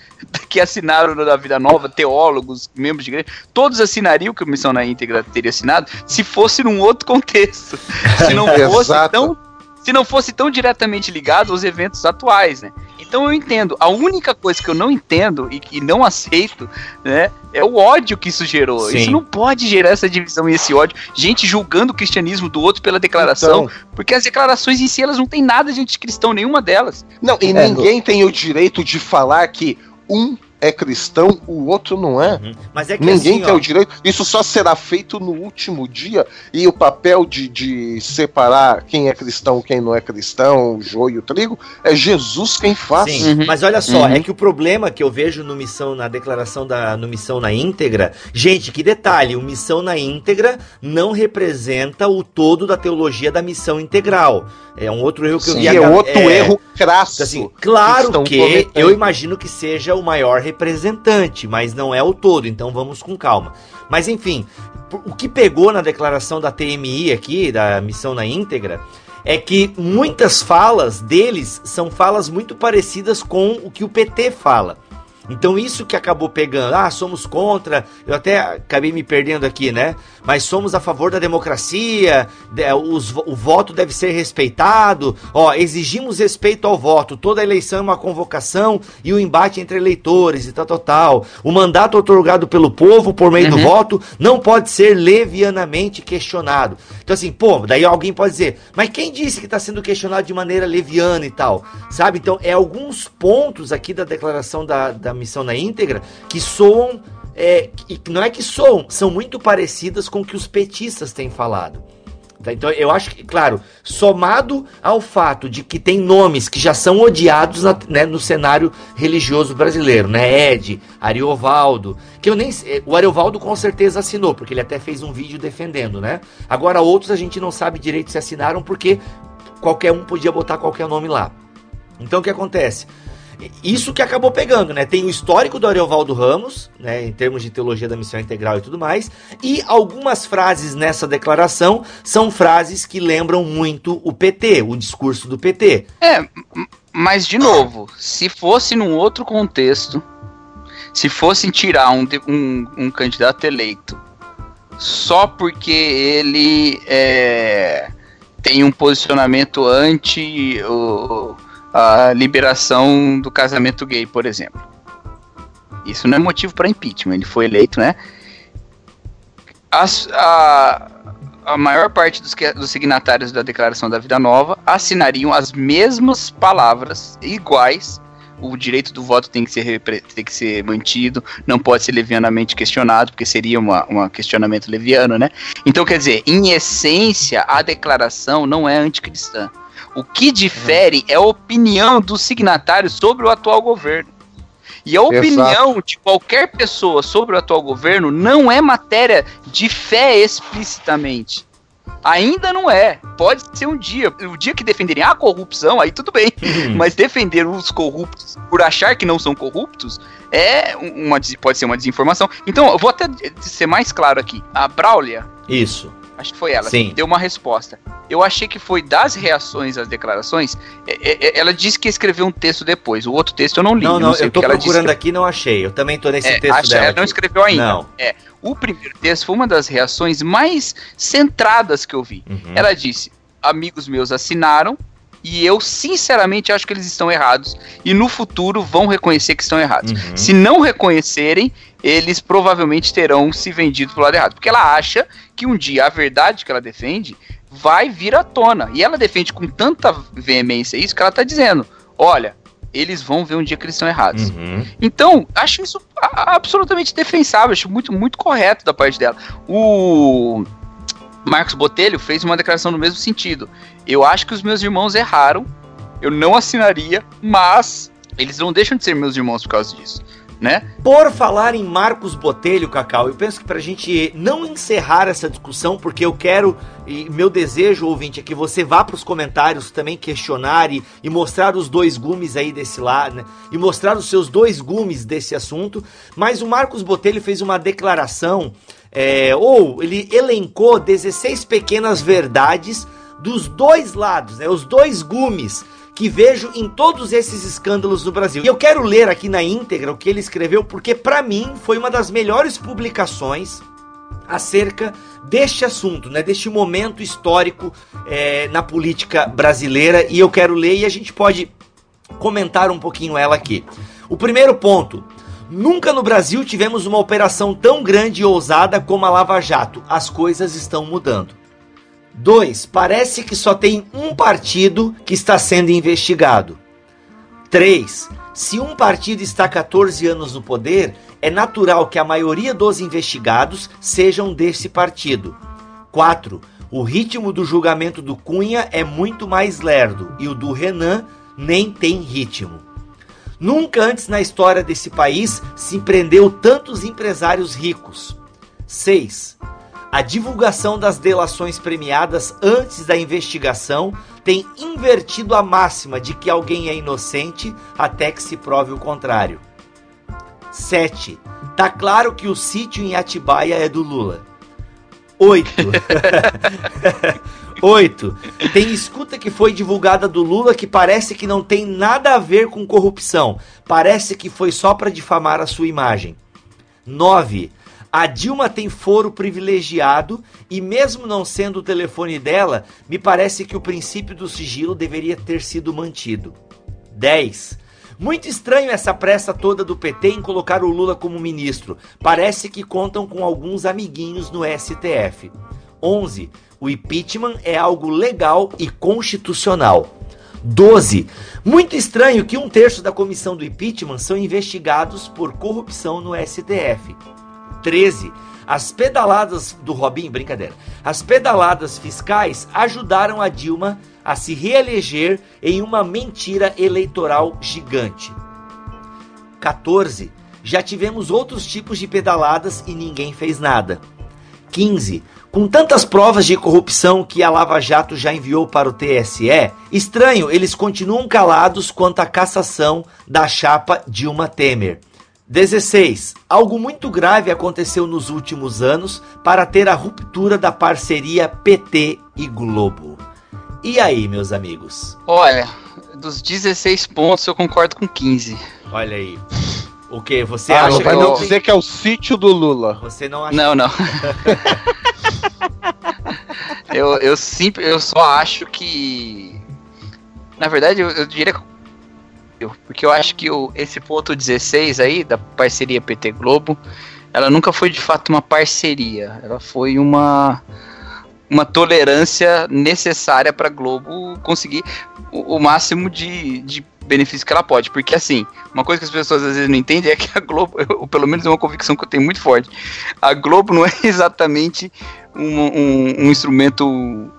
B: que assinaram na Vida Nova, teólogos, membros de igreja, todos assinariam que o Missão na íntegra teria assinado se fosse num outro contexto. Se não fosse tão se não fosse tão diretamente ligado aos eventos atuais, né? Então eu entendo. A única coisa que eu não entendo e que não aceito, né, é o ódio que isso gerou.
A: Sim.
B: Isso não pode gerar essa divisão e esse ódio. Gente julgando o cristianismo do outro pela declaração,
D: Então,
B: porque as declarações em si elas não têm nada de anticristão, nenhuma delas.
D: não, e
C: É,
D: ninguém tem o direito de falar que um é cristão, o outro não é.
A: Uhum. Mas é que
D: Ninguém
A: assim,
D: tem
A: ó,
D: o direito. Isso só será feito no último dia. E o papel de, de separar quem é cristão, quem não é cristão, o joio e o trigo, é Jesus quem faz.
A: Sim,
B: Uhum.
A: mas olha só,
B: Uhum.
A: é que o problema que eu vejo no missão, na declaração da no missão na íntegra, gente, que detalhe, o missão na íntegra não representa o todo da teologia da missão integral. É um outro erro que eu
C: Sim.
A: vi.
D: E
A: a
D: é
A: ga-
D: outro erro crasso.
A: Então, assim, claro que
D: cometendo.
A: eu imagino que seja o maior representante, mas não é o todo, então vamos com calma. Mas enfim, o que pegou na declaração da TMI aqui, da missão na íntegra, é que muitas falas deles são falas muito parecidas com o que o PT fala. Então isso que acabou pegando, ah, somos contra, eu até acabei me perdendo aqui, né? Mas somos a favor da democracia, de- os o voto deve ser respeitado, ó, exigimos respeito ao voto, toda eleição é uma convocação e o embate entre eleitores e tal, tal, tal. O mandato otorgado pelo povo por meio do
B: Uhum.
A: voto não pode ser levianamente questionado. Então assim, pô, daí alguém pode dizer, mas quem disse que está sendo questionado de maneira leviana e tal? Sabe? Então é alguns pontos aqui da declaração da, da missão na íntegra que soam, é, não é que soam, são muito parecidas com o que os petistas têm falado. Tá? Então eu acho que, claro, somado ao fato de que tem nomes que já são odiados na- né, no cenário religioso brasileiro, né? Ed, Ariovaldo, que eu nem o Ariovaldo com certeza assinou, porque ele até fez um vídeo defendendo, né? Agora outros a gente não sabe direito se assinaram porque qualquer um podia botar qualquer nome lá. Então o que acontece? Isso que acabou pegando, né? Tem o histórico do Ariovaldo Ramos, né, em termos de teologia da missão integral e tudo mais, e algumas frases nessa declaração são frases que lembram muito o PT, o discurso do PT.
B: É, mas de novo, se fosse num outro contexto, se fossem tirar um, um, um candidato eleito só porque ele é, tem um posicionamento anti o- a liberação do casamento gay, por exemplo. Isso não é motivo para impeachment, ele foi eleito, né? A, a maior parte dos, que- dos signatários da Declaração da Vida Nova assinariam as mesmas palavras, iguais. O direito do voto tem que ser, tem que ser mantido, não pode ser levianamente questionado, porque seria um questionamento leviano, né? Então, quer dizer, em essência, a declaração não é anticristã. O que difere é a opinião dos signatários sobre o atual governo. E a opinião de qualquer pessoa sobre o atual governo não é matéria de fé explicitamente. Ainda não é. Pode ser um dia. O dia que defenderem a corrupção, aí tudo bem. Mas defender os corruptos por achar que não são corruptos é uma, pode ser uma desinformação. Então, eu vou até ser mais claro aqui. A Braulia,
A: Isso.
B: Acho que foi ela,
A: Sim.
B: deu uma resposta. Eu achei que foi das reações às declarações. é, é, é, ela disse que escreveu um texto depois. O outro texto eu não li.
A: Não, não,
B: sei
A: eu tô
B: ela disse
A: procurando aqui não achei. Eu também tô nesse
B: é,
A: texto dela.
B: ela não
A: aqui.
B: escreveu ainda.
A: Não.
B: É, o primeiro texto foi uma das reações mais centradas que eu vi.
A: Uhum.
B: Ela disse: amigos meus assinaram e eu sinceramente acho que eles estão errados e no futuro vão reconhecer que estão errados.
A: Uhum.
B: Se não reconhecerem, eles provavelmente terão se vendido pro lado errado, porque ela acha que um dia a verdade que ela defende vai vir à tona. E ela defende com tanta veemência isso que ela tá dizendo: olha, eles vão ver um dia que eles estão errados.
A: Uhum.
B: Então, acho isso absolutamente defensável, acho muito, muito correto da parte dela. O Marcos Botelho fez uma declaração no mesmo sentido. Eu acho que os meus irmãos erraram, eu não assinaria, mas eles não deixam de ser meus irmãos por causa disso, né?
A: Por falar em Marcos Botelho, Cacau, eu penso que pra gente não encerrar essa discussão, porque eu quero, e meu desejo, ouvinte, é que você vá pros comentários também questionar e, e mostrar os dois gumes aí desse lado, né? E mostrar os seus dois gumes desse assunto. Mas o Marcos Botelho fez uma declaração, é, ou ele elencou 16 pequenas verdades dos dois lados, né? Os dois gumes que vejo em todos esses escândalos do Brasil. E eu quero ler aqui na íntegra o que ele escreveu, porque pra mim foi uma das melhores publicações acerca deste assunto, né, deste momento histórico é, na política brasileira. E eu quero ler e a gente pode comentar um pouquinho ela aqui. O primeiro ponto. Nunca no Brasil tivemos uma operação tão grande e ousada como a Lava Jato. As coisas estão mudando. 2. Parece que só tem um partido que está sendo investigado. 3. Se um partido está 14 anos no poder, é natural que a maioria dos investigados sejam desse partido. 4. O ritmo do julgamento do Cunha é muito mais lerdo e o do Renan nem tem ritmo. Nunca antes na história desse país se prendeu tantos empresários ricos. 6. A divulgação das delações premiadas antes da investigação tem invertido a máxima de que alguém é inocente até que se prove o contrário. 7. Tá claro que o sítio em Atibaia é do Lula. 8. 8. Tem escuta que foi divulgada do Lula que parece que não tem nada a ver com corrupção. Parece que foi só para difamar a sua imagem. 9. A Dilma tem foro privilegiado e, mesmo não sendo o telefone dela, me parece que o princípio do sigilo deveria ter sido mantido. 10. Muito estranho essa pressa toda do PT em colocar o Lula como ministro. Parece que contam com alguns amiguinhos no STF. 11. O impeachment é algo legal e constitucional. 12. Muito estranho que um terço da comissão do impeachment são investigados por corrupção no STF. 13. As pedaladas do Robin, brincadeira. As pedaladas fiscais ajudaram a Dilma a se reeleger em uma mentira eleitoral gigante. 14. Já tivemos outros tipos de pedaladas e ninguém fez nada. 15. Com tantas provas de corrupção que a Lava Jato já enviou para o TSE, estranho, eles continuam calados quanto à cassação da chapa Dilma Temer. 16. Algo muito grave aconteceu nos últimos anos para ter a ruptura da parceria PT e Globo. E aí, meus amigos?
B: Olha, dos 16 pontos eu concordo com 15.
A: Olha aí. O que? Você
D: ah,
A: acha
D: não vai
A: que
D: não
A: tem-
D: dizer que é o sítio do Lula.
A: Você não acha
B: Não, não. eu, eu, simp- eu só acho que. Na verdade, eu, eu diria que. eu- Porque eu acho que o, esse ponto 16 aí, da parceria PT Globo, ela nunca foi de fato uma parceria. Ela foi uma. Uma tolerância necessária para Globo conseguir o, o máximo de, de benefício que ela pode. Porque, assim, uma coisa que as pessoas às vezes não entendem é que a Globo, eu, pelo menos é uma convicção que eu tenho muito forte, a Globo não é exatamente um, um- um instrumento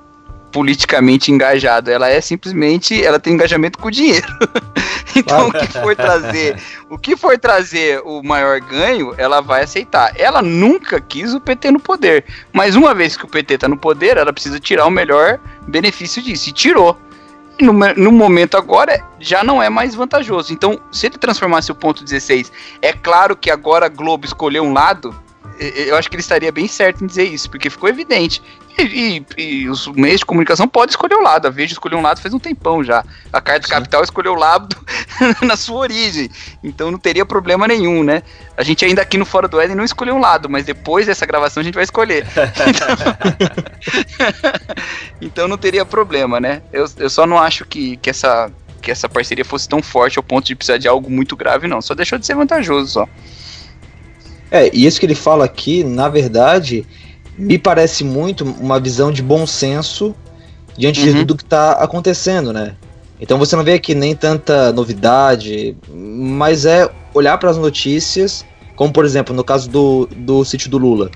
B: politicamente engajado, ela é simplesmente, ela tem engajamento com o dinheiro. então o que for trazer, o que for trazer o maior ganho, ela vai aceitar. Ela nunca quis o PT no poder, mas uma vez que o PT tá no poder, ela precisa tirar o melhor benefício disso, e tirou. No, no momento agora já não é mais vantajoso. Então, se ele transformasse o ponto 16, é claro que agora a Globo escolheu um lado, eu acho que ele estaria bem certo em dizer isso, porque ficou evidente. E, e- e os meios de comunicação podem escolher o lado. A Veja escolheu um lado faz um tempão já. A Carta Capital escolheu o lado na sua origem. Então não teria problema nenhum, né? A gente ainda aqui no Fora do Éden não escolheu um lado, mas depois dessa gravação a gente vai escolher. Então, então não teria problema, né? Eu, eu só não acho que, que, essa, que essa parceria fosse tão forte ao ponto de precisar de algo muito grave, não. Só deixou de ser vantajoso só.
C: É, e isso que ele fala aqui, na verdade, me parece muito uma visão de bom senso diante de
B: Uhum.
C: tudo que está acontecendo, né? Então você não vê aqui nem tanta novidade, mas é olhar para as notícias, como por exemplo no caso do, do sítio do Lula.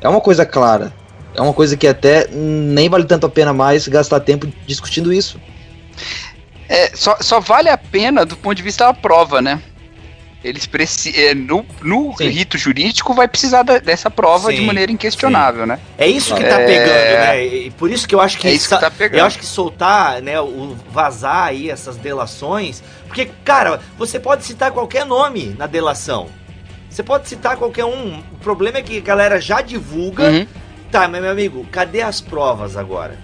C: É uma coisa clara. É uma coisa que até nem vale tanto a pena mais gastar tempo discutindo isso.
B: É, só, só vale a pena do ponto de vista da prova, né? Eles precisam. no no
C: Sim.
B: rito jurídico vai precisar da- dessa prova de
A: Sim,
B: maneira inquestionável, né?
A: É isso que tá
B: É.
A: pegando, né? E por isso que eu acho que,
B: É isso que tá pegando.
A: eu acho que soltar, né, o vazar aí essas delações, porque cara, você pode citar qualquer nome na delação. Você pode citar qualquer um. O problema é que a galera já divulga.
B: Uhum.
A: Tá, mas meu amigo, cadê as provas agora?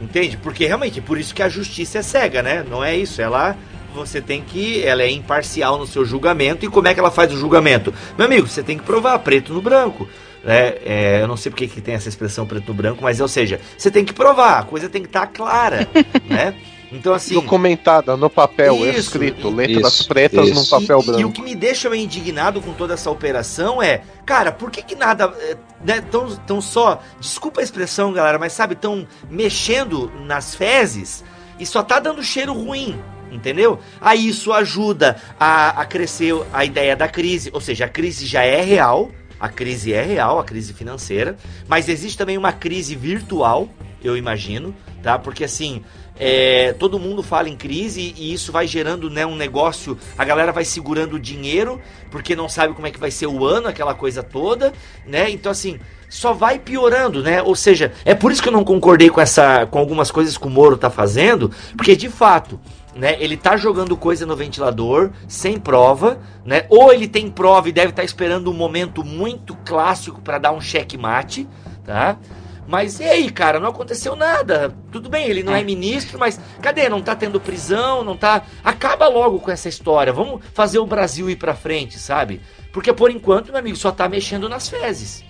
A: Entende? Porque realmente, por isso que a justiça é cega, né? Não é isso. Ela você tem que. Ela é imparcial no seu julgamento. E como é que ela faz o julgamento? Meu amigo, você tem que provar preto no branco. Né? É, eu não sei porque que tem essa expressão preto no branco, mas ou seja, você tem que provar, a coisa tem que estar clara, né? Então assim.
D: Documentada no papel,
A: Isso,
D: escrito, letras
C: isso,
D: pretas num
C: isso.
D: papel
A: e, e o
D: branco.
A: que me deixa meio indignado com toda essa operação é, cara, por que que nada, é, né, tão, tão só, desculpa a expressão, galera, mas sabe, tão mexendo nas fezes e só tá dando cheiro ruim, entendeu? Aí isso ajuda a, a crescer a ideia da crise, ou seja, a crise já é real, a crise é real, a crise financeira, mas existe também uma crise virtual, eu imagino, tá? Porque assim, é, todo mundo fala em crise e isso vai gerando né, um negócio. A galera vai segurando o dinheiro porque não sabe como é que vai ser o ano, aquela coisa toda, né? Então assim, só vai piorando, né? Ou seja, é por isso que eu não concordei com essa, com algumas coisas que o Moro tá fazendo, porque de fato, né? Ele tá jogando coisa no ventilador sem prova, né? Ou ele tem prova e deve estar esperando um momento muito clássico para dar um checkmate, tá? Mas e aí, cara, não aconteceu nada. Tudo bem, ele não é ministro, mas cadê? Não tá tendo prisão, não tá. Acaba logo com essa história. Vamos fazer o Brasil ir pra frente, sabe? Porque por enquanto, meu amigo, só tá mexendo nas fezes.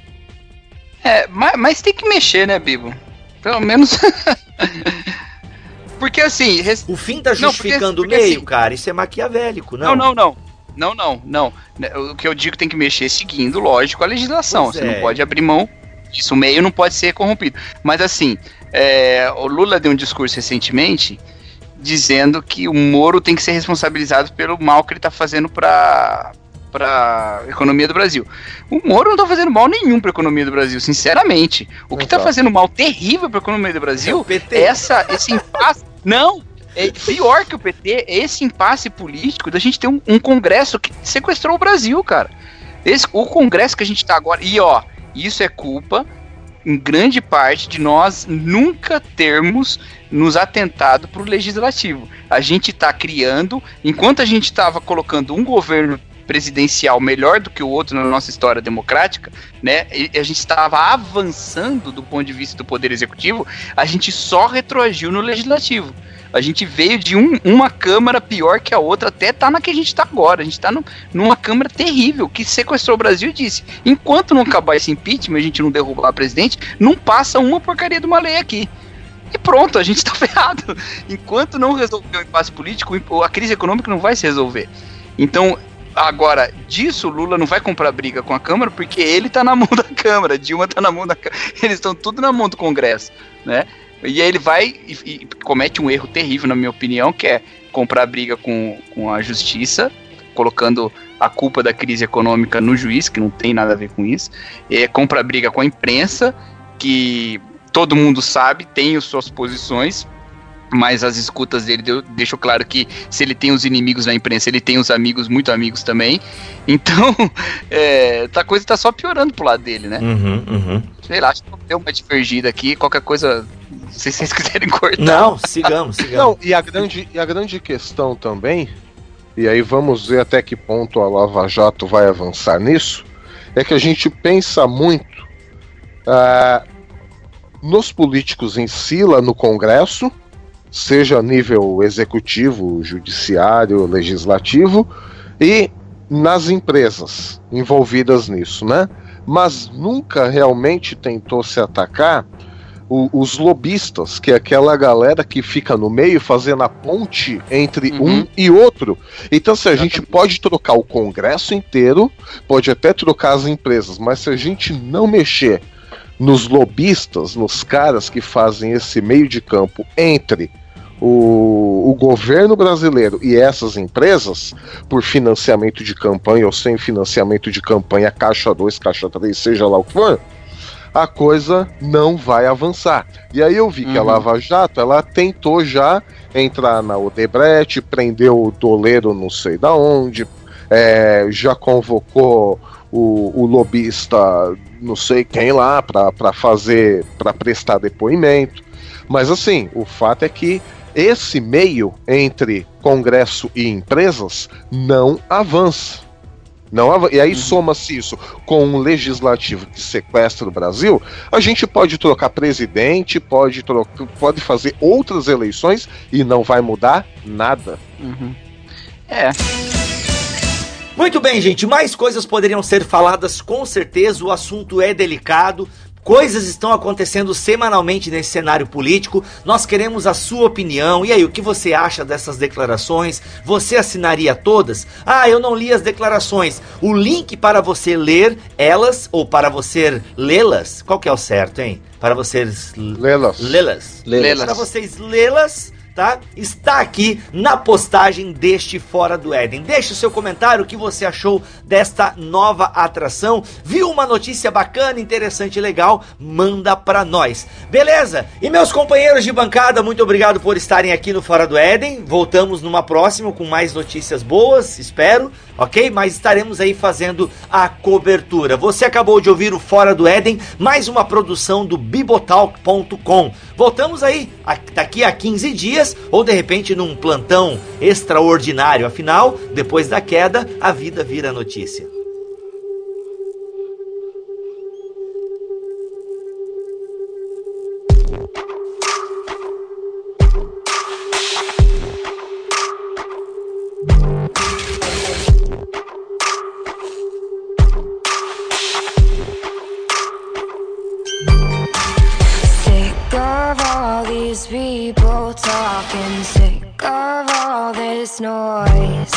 B: É, mas, mas tem que mexer, né, Bibo? Pelo menos. porque assim. res-
A: O fim tá
B: Não, porque-
A: justificando o meio,
B: assim-
A: cara. Isso é maquiavélico,
B: Não,
A: não.
B: não, não. Não, não, não. Né, O que eu digo tem que mexer seguindo, lógico, a legislação.
A: Pois
B: Você
A: é.
B: não pode abrir mão disso. O meio não pode ser corrompido. Mas assim, é, o Lula deu um discurso recentemente dizendo que o Moro tem que ser responsabilizado pelo mal que ele tá fazendo para para economia do Brasil. O Moro não tá fazendo mal nenhum para economia do Brasil, sinceramente. O que tá
C: Exato.
B: fazendo mal terrível para economia do
A: É
B: Brasil
A: PT.
B: essa, esse impasse. Não! É pior que o PT, é esse impasse político da gente ter um, um Congresso que sequestrou o Brasil, cara. Esse, o Congresso que a gente tá agora. E ó, isso é culpa em grande parte de nós nunca termos nos atentado para o legislativo. A gente está criando, enquanto a gente estava colocando um governo presidencial melhor do que o outro na nossa história democrática, né? E a gente estava avançando do ponto de vista do poder executivo, a gente só retroagiu no legislativo. A gente veio de um- uma câmara pior que a outra, até tá na que a gente tá agora. A gente tá no- numa câmara terrível que sequestrou o Brasil e disse: enquanto não acabar esse impeachment, a gente não derrubar a presidente, não passa uma porcaria de uma lei aqui. E pronto, a gente tá ferrado. Enquanto não resolver o impasse político, a crise econômica não vai se resolver. Então, agora, disso, Lula não vai comprar briga com a Câmara porque ele tá na mão da Câmara, Dilma tá na mão da Câmara. Eles estão tudo na mão do Congresso, né? E aí ele vai e, e comete um erro terrível, na minha opinião, que é comprar briga com, com a justiça, colocando a culpa da crise econômica no juiz, que não tem nada a ver com isso. É, compra briga com a imprensa, que todo mundo sabe, tem as suas posições, mas as escutas dele deu- deixam claro que se ele tem os inimigos na imprensa, ele tem os amigos, muito amigos também. Então, é, tá, a coisa tá só piorando pro lado dele, né?
A: Uhum, uhum.
B: Sei lá, acho que deu uma divergida aqui, qualquer coisa, se vocês quiserem cortar.
A: Não, sigamos, sigamos.
D: Não, e a grande, e a grande questão também, e aí vamos ver até que ponto a Lava Jato vai avançar nisso, é que a gente pensa muito ah, nos políticos em si, lá no Congresso, seja a nível executivo, judiciário, legislativo, e nas empresas envolvidas nisso, né? Mas nunca realmente tentou se atacar o- os lobistas, que é aquela galera que fica no meio fazendo a ponte entre
B: Uhum.
D: um e outro. Então, se a gente pode trocar o Congresso inteiro, pode até trocar as empresas, mas se a gente não mexer nos lobistas, nos caras que fazem esse meio de campo entre o, o governo brasileiro e essas empresas, por financiamento de campanha ou sem financiamento de campanha, caixa 2, caixa 3, seja lá o que for, a coisa não vai avançar. E aí eu vi que a
B: Uhum.
D: Lava Jato, ela tentou já entrar na Odebrecht, prendeu o doleiro não sei da onde, é, já convocou o, o lobista não sei quem lá para fazer, para prestar depoimento. Mas assim, o fato é que esse meio entre Congresso e empresas não avança. Não ava- e aí soma-se isso com um legislativo que sequestra o Brasil, a gente pode trocar presidente, pode, trocar, pode fazer outras eleições e não vai mudar nada.
B: Uhum. É,
A: Muito bem, gente. Mais coisas poderiam ser faladas com certeza. O assunto é delicado. Coisas estão acontecendo semanalmente nesse cenário político. Nós queremos a sua opinião. E aí, o que você acha dessas declarações? Você assinaria todas? Ah, eu não li as declarações. O link para você ler elas ou para você lê-las? Qual que é o certo, hein? Para vocês
D: Lelas.
A: lê-las.
B: Lê-las.
A: Para vocês lê-las, tá? Está aqui na postagem deste Fora do Éden. Deixe o seu comentário o que você achou desta nova atração. Viu uma notícia bacana, interessante e legal? Manda pra nós. Beleza? E meus companheiros de bancada, muito obrigado por estarem aqui no Fora do Éden. Voltamos numa próxima com mais notícias boas, espero, ok? Mas estaremos aí fazendo a cobertura. Você acabou de ouvir o Fora do Éden, mais uma produção do bibotalk.com. Voltamos aí daqui a 15 dias ou de repente num plantão extraordinário. Afinal, depois da queda, a vida vira notícia.
H: This noise.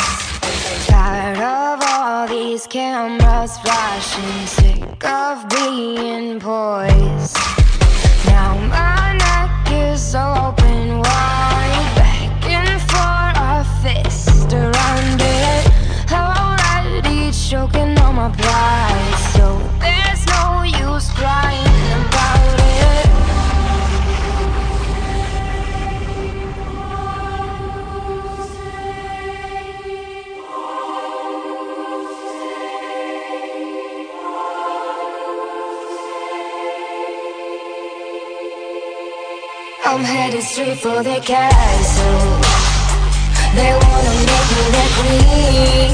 H: Tired of all these cameras flashing, sick of being poised. I'm headed straight for the castle. They wanna make me their queen.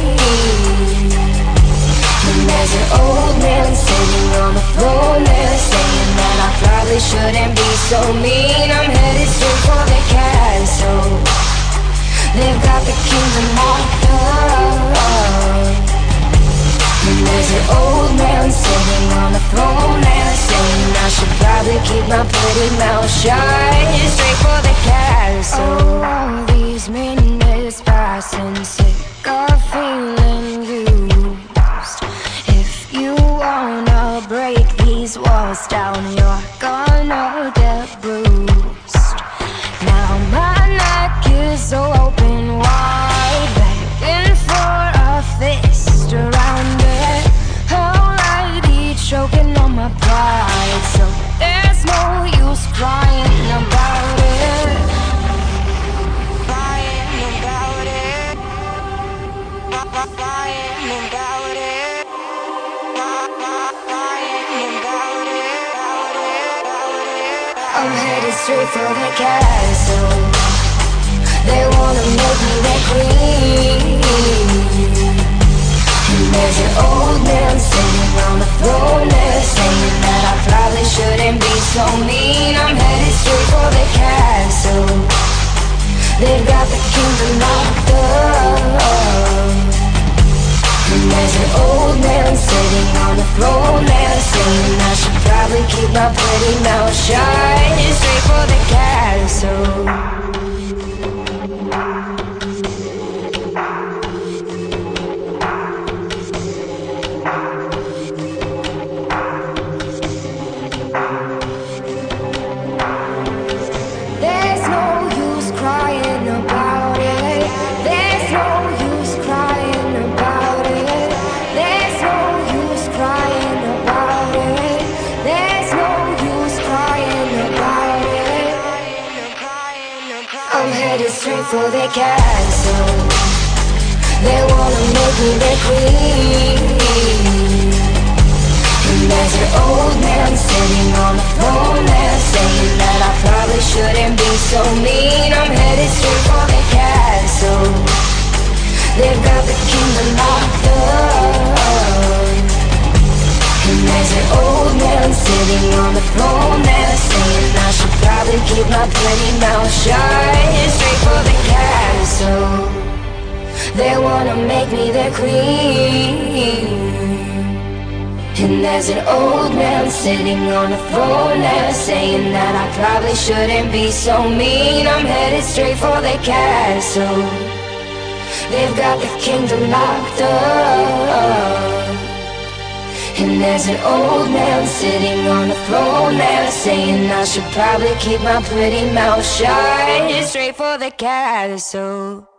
H: And there's an old man sitting on the throne there saying that I probably shouldn't be so mean. I'm headed straight for the castle. They've got the kingdom locked up. And there's an old man sitting on the throne there saying I should probably keep my pretty mouth shut. Straight for the castle. Oh, all these minutes passing, sick of feeling used. If you wanna break these walls down, you're gonna straight for the castle. They wanna make me their queen. And there's an old man sitting on the throne there saying that I probably shouldn't be so mean. I'm headed straight for the castle. They've got the kingdom locked up. And there's an old man sitting on the throne there saying I should probably keep my pretty mouth shut. Straight for the castle. For the castle. They wanna make me their queen. And there's an old man sitting on the throne there saying that I probably shouldn't be so mean. I'm headed straight for the castle. They've got the kingdom locked up. And there's an old man sitting on the throne there saying I should probably keep my pretty mouth shut. Straight for the castle. They wanna make me their queen. And there's an old man sitting on a throne there saying that I probably shouldn't be so mean. I'm headed straight for the castle. They've got the kingdom locked up. And there's an old man sitting on a throne there saying I should probably keep my pretty mouth shut. Straight for the castle.